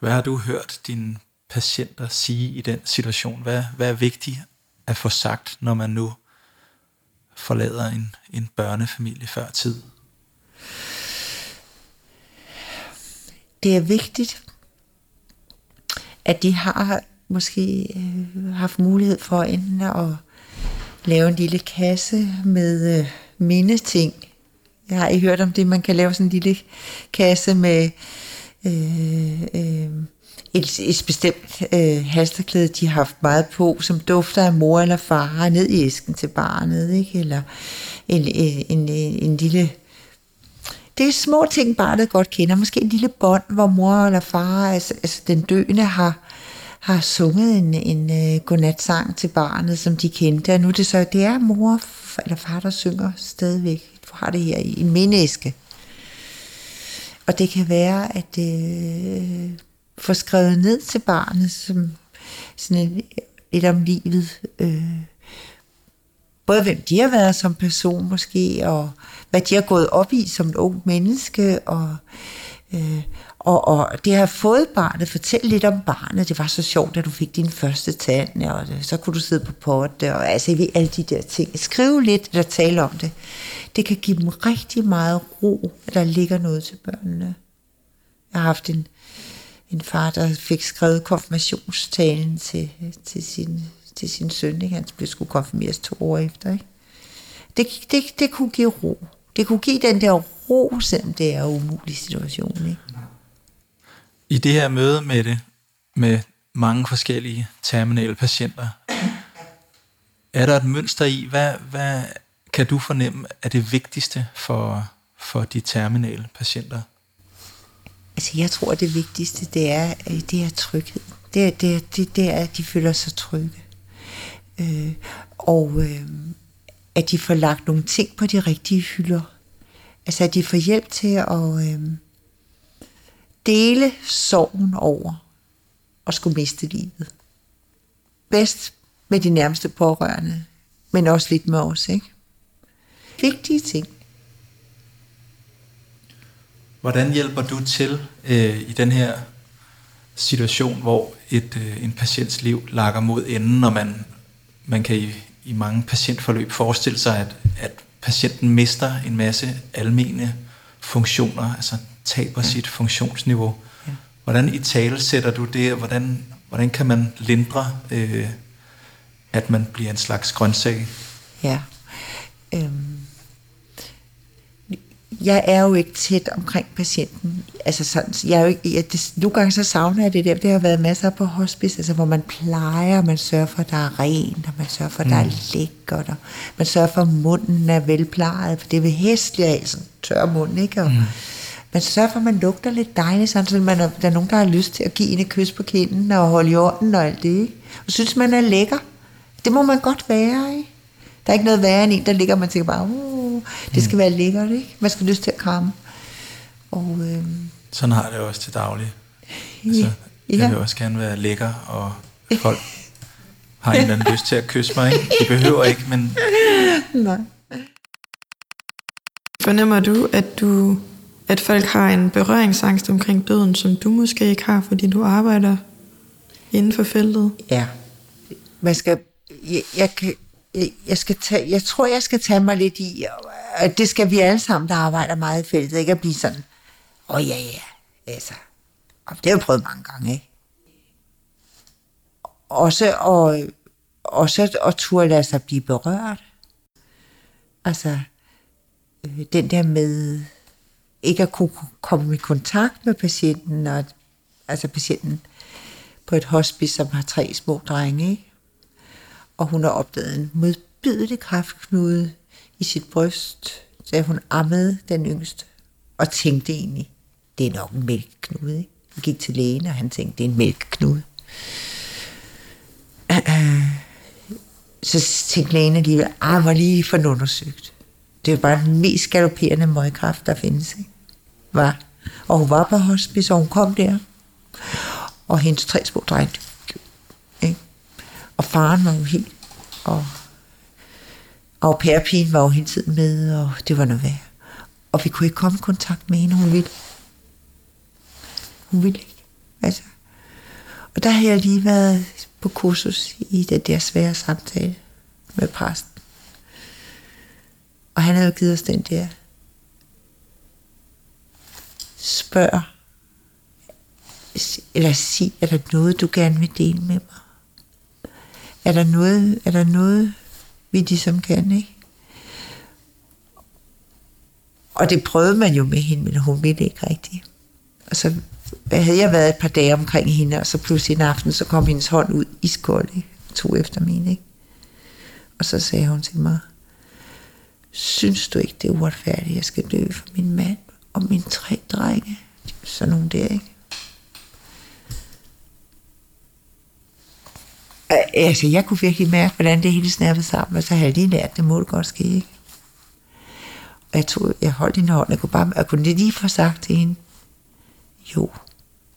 Hvad har du hørt dine patienter sige i den situation? Hvad, hvad er vigtigt at få sagt, når man nu forlader en, en børnefamilie før tid? Det er vigtigt, at de har måske øh, haft mulighed for enten at lave en lille kasse med øh, mindeting. Jeg har ikke hørt om det, man kan lave sådan en lille kasse med øh, øh, et, et bestemt øh, halsterklæde, de har haft meget på, som dufter af mor eller far, ned i æsken til barnet, ikke? eller en, en, en, en lille det er små ting, barnet godt kender. Måske en lille bånd, hvor mor eller far, altså, altså den døende, har, har sunget en, en uh, godnatsang til barnet, som de kendte, og nu er det så, det er mor eller far, der synger stadigvæk. Du har det her i en mindæske. Og det kan være, at uh, få skrevet ned til barnet, som sådan en, lidt om livet, uh, både hvem de har været som person måske, og hvad de har gået op i som et ung menneske, og, øh, og, og det har fået barnet, fortæl lidt om barnet, det var så sjovt, at du fik din første tand, og så kunne du sidde på potte, og altså ved alle de der ting. Skriv lidt, eller tale om det. Det kan give dem rigtig meget ro, at der ligger noget til børnene. Jeg har haft en, en far, der fik skrevet konfirmationstalen til, til, sin, til sin søn. Ikke? Han blev skulle konfirmeres to år efter. Ikke? Det, det, det kunne give ro. Det kunne give den der ro, selvom det er en umulig situation. Ikke? I det her møde med det, med mange forskellige terminale patienter, er der et mønster i, hvad, hvad kan du fornemme er det vigtigste for, for de terminale patienter? Altså, jeg tror, at det vigtigste, det er, øh, det er tryghed. Det er, det, er, det, det er, at de føler sig trygge. Øh, og øh, at de får lagt nogle ting på de rigtige hylder. Altså, at de får hjælp til at øh, dele sorgen over og skulle miste livet. Bedst med de nærmeste pårørende, men også lidt med os, ikke? Vigtige ting. Hvordan hjælper du til øh, i den her situation, hvor et, øh, en patients liv lakker mod enden, og man, man kan i, i mange patientforløb forestille sig, at, at patienten mister en masse almene funktioner, altså taber ja. sit funktionsniveau. Ja. Hvordan i tale sætter du det, og hvordan, hvordan kan man lindre, øh, at man bliver en slags grøntsag? Ja. Øhm jeg er jo ikke tæt omkring patienten. Altså sådan, jeg er jo ikke, jeg, det, nogle gange så savner jeg det der. Det har været masser på hospice, altså hvor man plejer, man sørger for, at der er rent, og man sørger for, at der mm. er lækkert, og man sørger for, at munden er velplejet, for det vil hæsligt af sådan tør mund, ikke? Og, mm. Man sørger for, at man lugter lidt dejligt, sådan, så man er, der er nogen, der har lyst til at give en et kys på kinden og holde i orden og alt det, ikke? Og synes, man er lækker. Det må man godt være, ikke? Der er ikke noget værre end en, der ligger, og man tænker bare, uh, det skal mm. være lækkert, ikke? Man skal have lyst til at kramme. Og, øh, Sådan har det også til daglig. Altså, ja. Jeg vil også gerne være lækker, og folk har en eller anden lyst til at kysse mig. Ikke? De behøver ikke, men... Nej. Fornemmer du, at du at folk har en berøringsangst omkring døden, som du måske ikke har, fordi du arbejder inden for feltet? Ja. Man skal, jeg, jeg, kan, jeg, skal tage, jeg tror, jeg skal tage mig lidt i, og det skal vi alle sammen, der arbejder meget i feltet, ikke at blive sådan, åh oh, ja, ja, altså, og det har jeg prøvet mange gange, ikke? Også og, også at turde lade sig blive berørt. Altså, øh, den der med ikke at kunne komme i kontakt med patienten, og, altså patienten på et hospice, som har tre små drenge, ikke? Og hun har opdaget en modbydelig kraftknude i sit bryst, da hun ammede den yngste, og tænkte egentlig, det er nok en mælkeknude. Ikke? Hun gik til lægen, og han tænkte, det er en mælkeknude. [clears throat] Så tænkte lægen alligevel, ah, var lige for undersøgt. Det er bare den mest galopperende møgkraft, der findes. Ikke? Var. Og hun var på hospice, og hun kom der. Og hendes tre små drenge, og faren var jo helt, og og pærepigen var jo hele tiden med, og det var noget værd. Og vi kunne ikke komme i kontakt med hende, hun ville. Hun ville ikke. Altså. Og der havde jeg lige været på kursus i den der svære samtale med præsten. Og han havde jo givet os den der spørg, eller sig, er der noget, du gerne vil dele med mig? Er der noget, er der noget vi ligesom kan, ikke? Og det prøvede man jo med hende, men hun ville ikke rigtigt. Og så havde jeg været et par dage omkring hende, og så pludselig en aften, så kom hendes hånd ud i skål, ikke? to efter min, ikke? Og så sagde hun til mig, synes du ikke, det er uretfærdigt, jeg skal dø for min mand og mine tre drenge? Sådan nogle der, ikke? Øh, altså, jeg kunne virkelig mærke, hvordan det hele snappede sammen, og så havde jeg lige lært, det må det godt ske, ikke? Og jeg, tog, jeg holdt hende hånd, jeg kunne, bare, jeg kunne lige få sagt til hende, jo,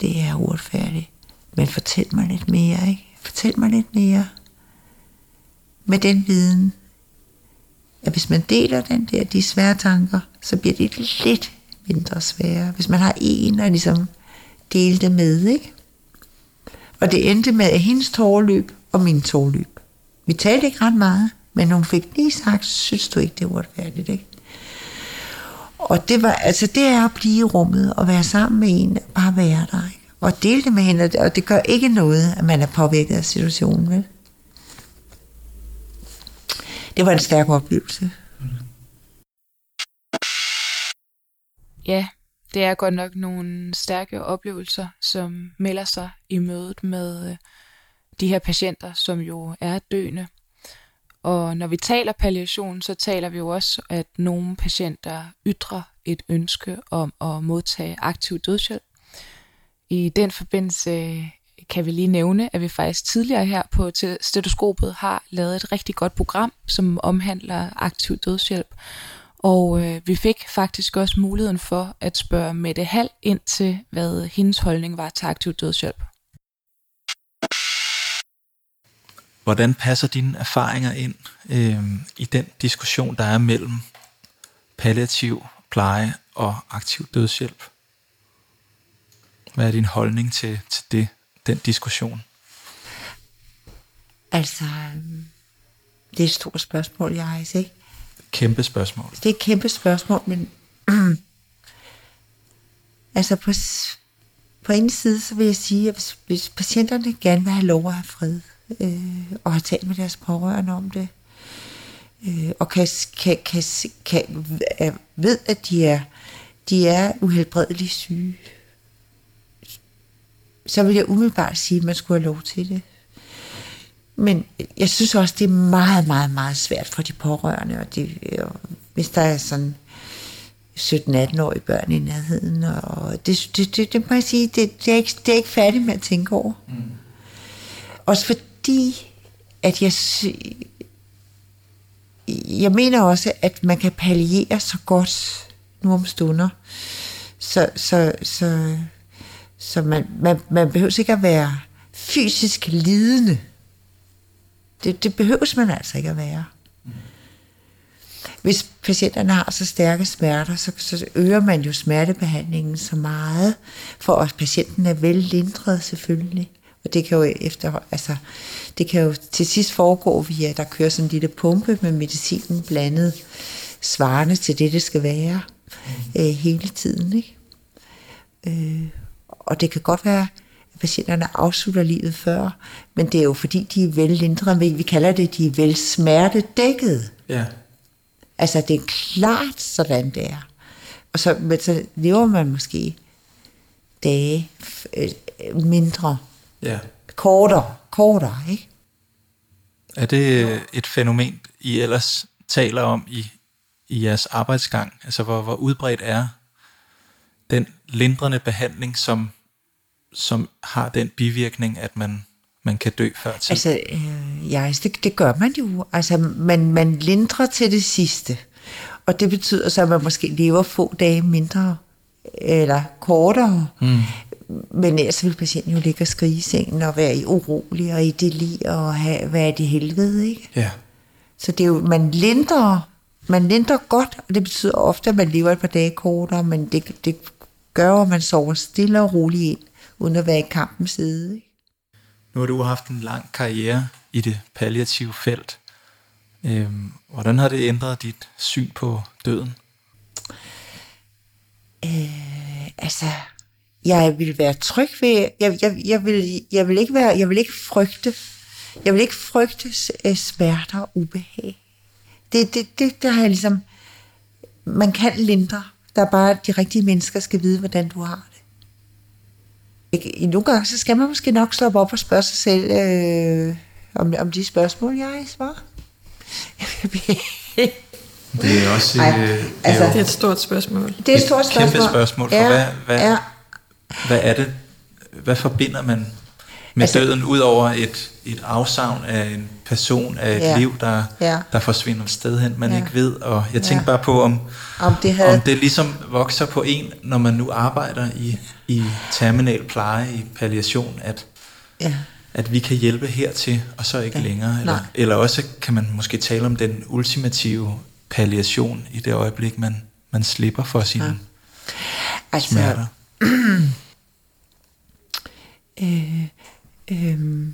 det er uretfærdigt, men fortæl mig lidt mere, ikke? Fortæl mig lidt mere. Med den viden, at hvis man deler den der, de svære tanker, så bliver det lidt mindre svære. Hvis man har en og ligesom dele det med, ikke? Og det endte med at hendes tårløb og min tårløb. Vi talte ikke ret meget, men hun fik lige sagt, synes du ikke, det var uretfærdigt, ikke? Og det var, altså det er at blive i rummet og være sammen med en, bare være der, ikke? Og dele det med hende, og det gør ikke noget, at man er påvirket af situationen, vel? Det var en stærk oplevelse. Ja, det er godt nok nogle stærke oplevelser, som melder sig i mødet med øh, de her patienter, som jo er døende. Og når vi taler palliation, så taler vi jo også, at nogle patienter ytrer et ønske om at modtage aktiv dødshjælp. I den forbindelse øh, kan vi lige nævne, at vi faktisk tidligere her på stetoskopet har lavet et rigtig godt program, som omhandler aktiv dødshjælp. Og øh, vi fik faktisk også muligheden for at spørge Mette Hall ind til, hvad hendes holdning var til aktiv dødshjælp. Hvordan passer dine erfaringer ind øh, i den diskussion, der er mellem palliativ pleje og aktiv dødshjælp? Hvad er din holdning til, til det, den diskussion? Altså, det er et stort spørgsmål, jeg ikke? Kæmpe spørgsmål. Det er et kæmpe spørgsmål, men [clears throat] altså på, på en side, så vil jeg sige, at hvis, hvis patienterne gerne vil have lov at have fred, øh, og har talt med deres pårørende om det, øh, og kan, kan, kan, kan, er, ved, at de er, de er uhelbredeligt syge, så vil jeg umiddelbart sige, at man skulle have lov til det. Men jeg synes også, det er meget, meget, meget svært for de pårørende, og det, og hvis der er sådan 17-18-årige børn i nærheden, og det, det, det, det må jeg sige, det, det, er ikke, det er ikke færdigt med at tænke over. Mm. Også fordi, at jeg, jeg mener også, at man kan palliere så godt nu om stunder, så, så, så, så man, man, man behøver ikke at være fysisk lidende, det, det behøves man altså ikke at være. Hvis patienterne har så stærke smerter, så, så øger man jo smertebehandlingen så meget, for at patienten er vel lindret selvfølgelig. Og det kan jo efter, altså, det kan jo til sidst foregå via, at der kører sådan en lille pumpe med medicinen blandet, svarende til det, det skal være øh, hele tiden. Ikke? Øh, og det kan godt være, patienterne afslutter livet før, men det er jo fordi, de er vel lindret, vi kalder det, de er vel smertedækket. Ja. Altså, det er klart sådan, det er. Og så, men så lever man måske dage øh, mindre. Ja. Kortere, kortere, ikke? Er det et fænomen, I ellers taler om i, i jeres arbejdsgang? Altså, hvor, hvor udbredt er den lindrende behandling, som som har den bivirkning, at man, man kan dø før tid? Altså, øh, ja, altså, det, det gør man jo. Altså, man, man lindrer til det sidste. Og det betyder så, at man måske lever få dage mindre eller kortere. Mm. Men ellers vil patienten jo ligge og skrige i sengen og være i urolig og i deli og have, være i helvede, ikke? Ja. Så det er jo, man lindrer, man lindrer godt, og det betyder ofte, at man lever et par dage kortere, men det, det gør, at man sover stille og roligt ind uden at være i kampens side. Ikke? Nu har du haft en lang karriere i det palliative felt. Øhm, hvordan har det ændret dit syn på døden? Øh, altså, jeg vil være tryg ved, jeg, jeg, jeg, vil, jeg, vil ikke være, jeg vil ikke frygte, jeg vil ikke frygte øh, smerter og ubehag. Det, det, det, det har jeg ligesom, man kan lindre. Der er bare, de rigtige mennesker skal vide, hvordan du har i nogle gange, så skal man måske nok stoppe op og spørge sig selv, øh, om, om de spørgsmål, jeg svarer. det er også Ej, øh, det altså, er det er et stort spørgsmål. Det er et stort spørgsmål. Kæmpe spørgsmål. For ja, hvad, hvad, ja. Hvad er det, hvad forbinder man med altså, døden, ud over et, et afsavn af en person, af et ja, liv, der, ja. der forsvinder et sted hen, man ja. ikke ved. Og jeg tænker ja. bare på, om, om, det havde... om det ligesom vokser på en, når man nu arbejder i, i terminal pleje, i palliation, at, ja. at vi kan hjælpe hertil, og så ikke Ja. ja. længere. Eller, Nej. eller også kan man måske tale om den ultimative palliation i det øjeblik, man, man slipper for sine ja. Altså, smerter. [clears throat] øh, øh,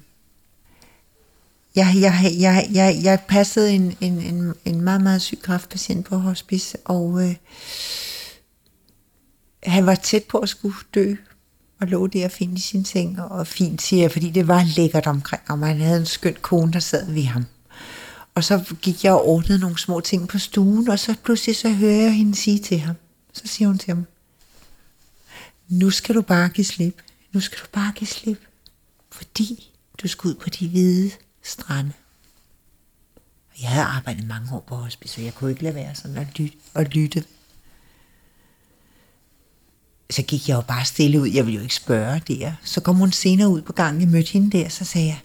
jeg, jeg, jeg, jeg, jeg passede en, en, en, en meget, meget syg kræftpatient på hospice, og øh, han var tæt på at skulle dø, og lå der fint i sin seng, og fint siger jeg, fordi det var lækkert omkring ham, og han havde en skøn kone, der sad ved ham. Og så gik jeg og ordnede nogle små ting på stuen, og så pludselig så hører jeg hende sige til ham, så siger hun til ham, nu skal du bare give slip. Nu skal du bare give slip. Fordi du skal ud på de hvide strande. Og Jeg havde arbejdet mange år på hospice, så jeg kunne ikke lade være sådan at lytte. Og lytte. Så gik jeg jo bare stille ud. Jeg ville jo ikke spørge der. Så kom hun senere ud på gangen. Jeg mødte hende der, så sagde jeg,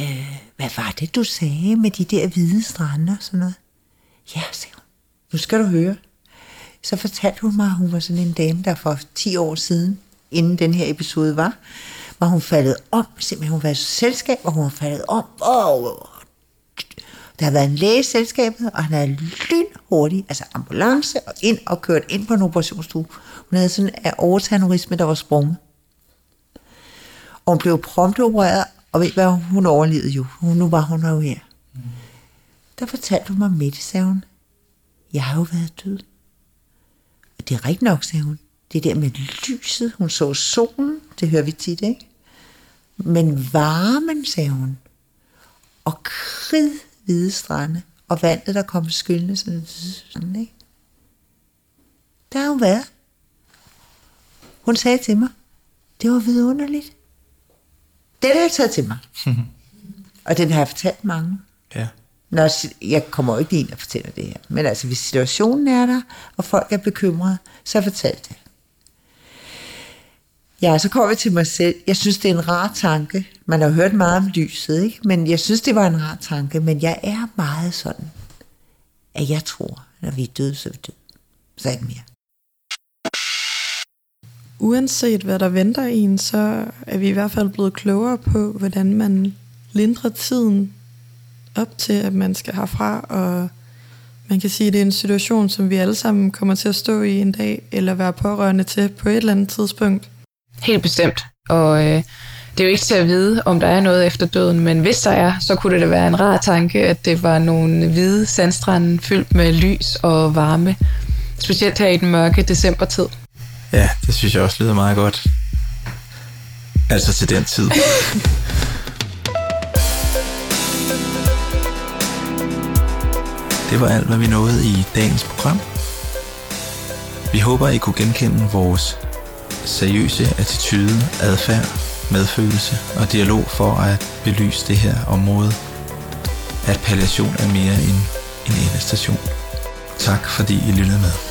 øh, hvad var det, du sagde med de der hvide strande og sådan noget? Ja, sagde hun. Nu skal du høre. Så fortalte hun mig, at hun var sådan en dame, der for 10 år siden, inden den her episode var, var hun faldet om, simpelthen hun var i selskab, og hun var faldet om, og der har været en læge i selskabet, og han er lynhurtig, altså ambulance, og ind og kørt ind på en operationsstue. Hun havde sådan en overtanorisme, der var sprunget. Og hun blev prompte opereret, og ved I hvad, hun overlevede jo. Hun, nu var hun jo her. Der fortalte hun mig midt, sagde hun, jeg har jo været død. Det er rigtigt nok, sagde hun. Det der med lyset, hun så solen, det hører vi tit, ikke? Men varmen, sagde hun, og krid hvide strande, og vandet, der kom skyldende sådan, sådan, ikke? Der har hun været. Hun sagde til mig, det var vidunderligt. Den har jeg taget til mig. [laughs] og den har jeg fortalt mange. Ja. Når jeg kommer jo ikke ind og fortæller det her. Men altså, hvis situationen er der, og folk er bekymrede, så fortæl det. Ja, så kommer vi til mig selv. Jeg synes, det er en rar tanke. Man har hørt meget om lyset, ikke? Men jeg synes, det var en rar tanke. Men jeg er meget sådan, at jeg tror, når vi er døde, så er vi døde. Så ikke mere. Uanset hvad der venter en, så er vi i hvert fald blevet klogere på, hvordan man lindrer tiden op til, at man skal herfra, og man kan sige, at det er en situation, som vi alle sammen kommer til at stå i en dag, eller være pårørende til på et eller andet tidspunkt. Helt bestemt. Og øh, det er jo ikke til at vide, om der er noget efter døden, men hvis der er, så kunne det da være en rar tanke, at det var nogle hvide sandstrande fyldt med lys og varme. Specielt her i den mørke decembertid. Ja, det synes jeg også lyder meget godt. Altså til den tid. [laughs] Det var alt, hvad vi nåede i dagens program. Vi håber, I kunne genkende vores seriøse attitude, adfærd, medfølelse og dialog for at belyse det her område. At palliation er mere end en endestation. Tak fordi I lyttede med.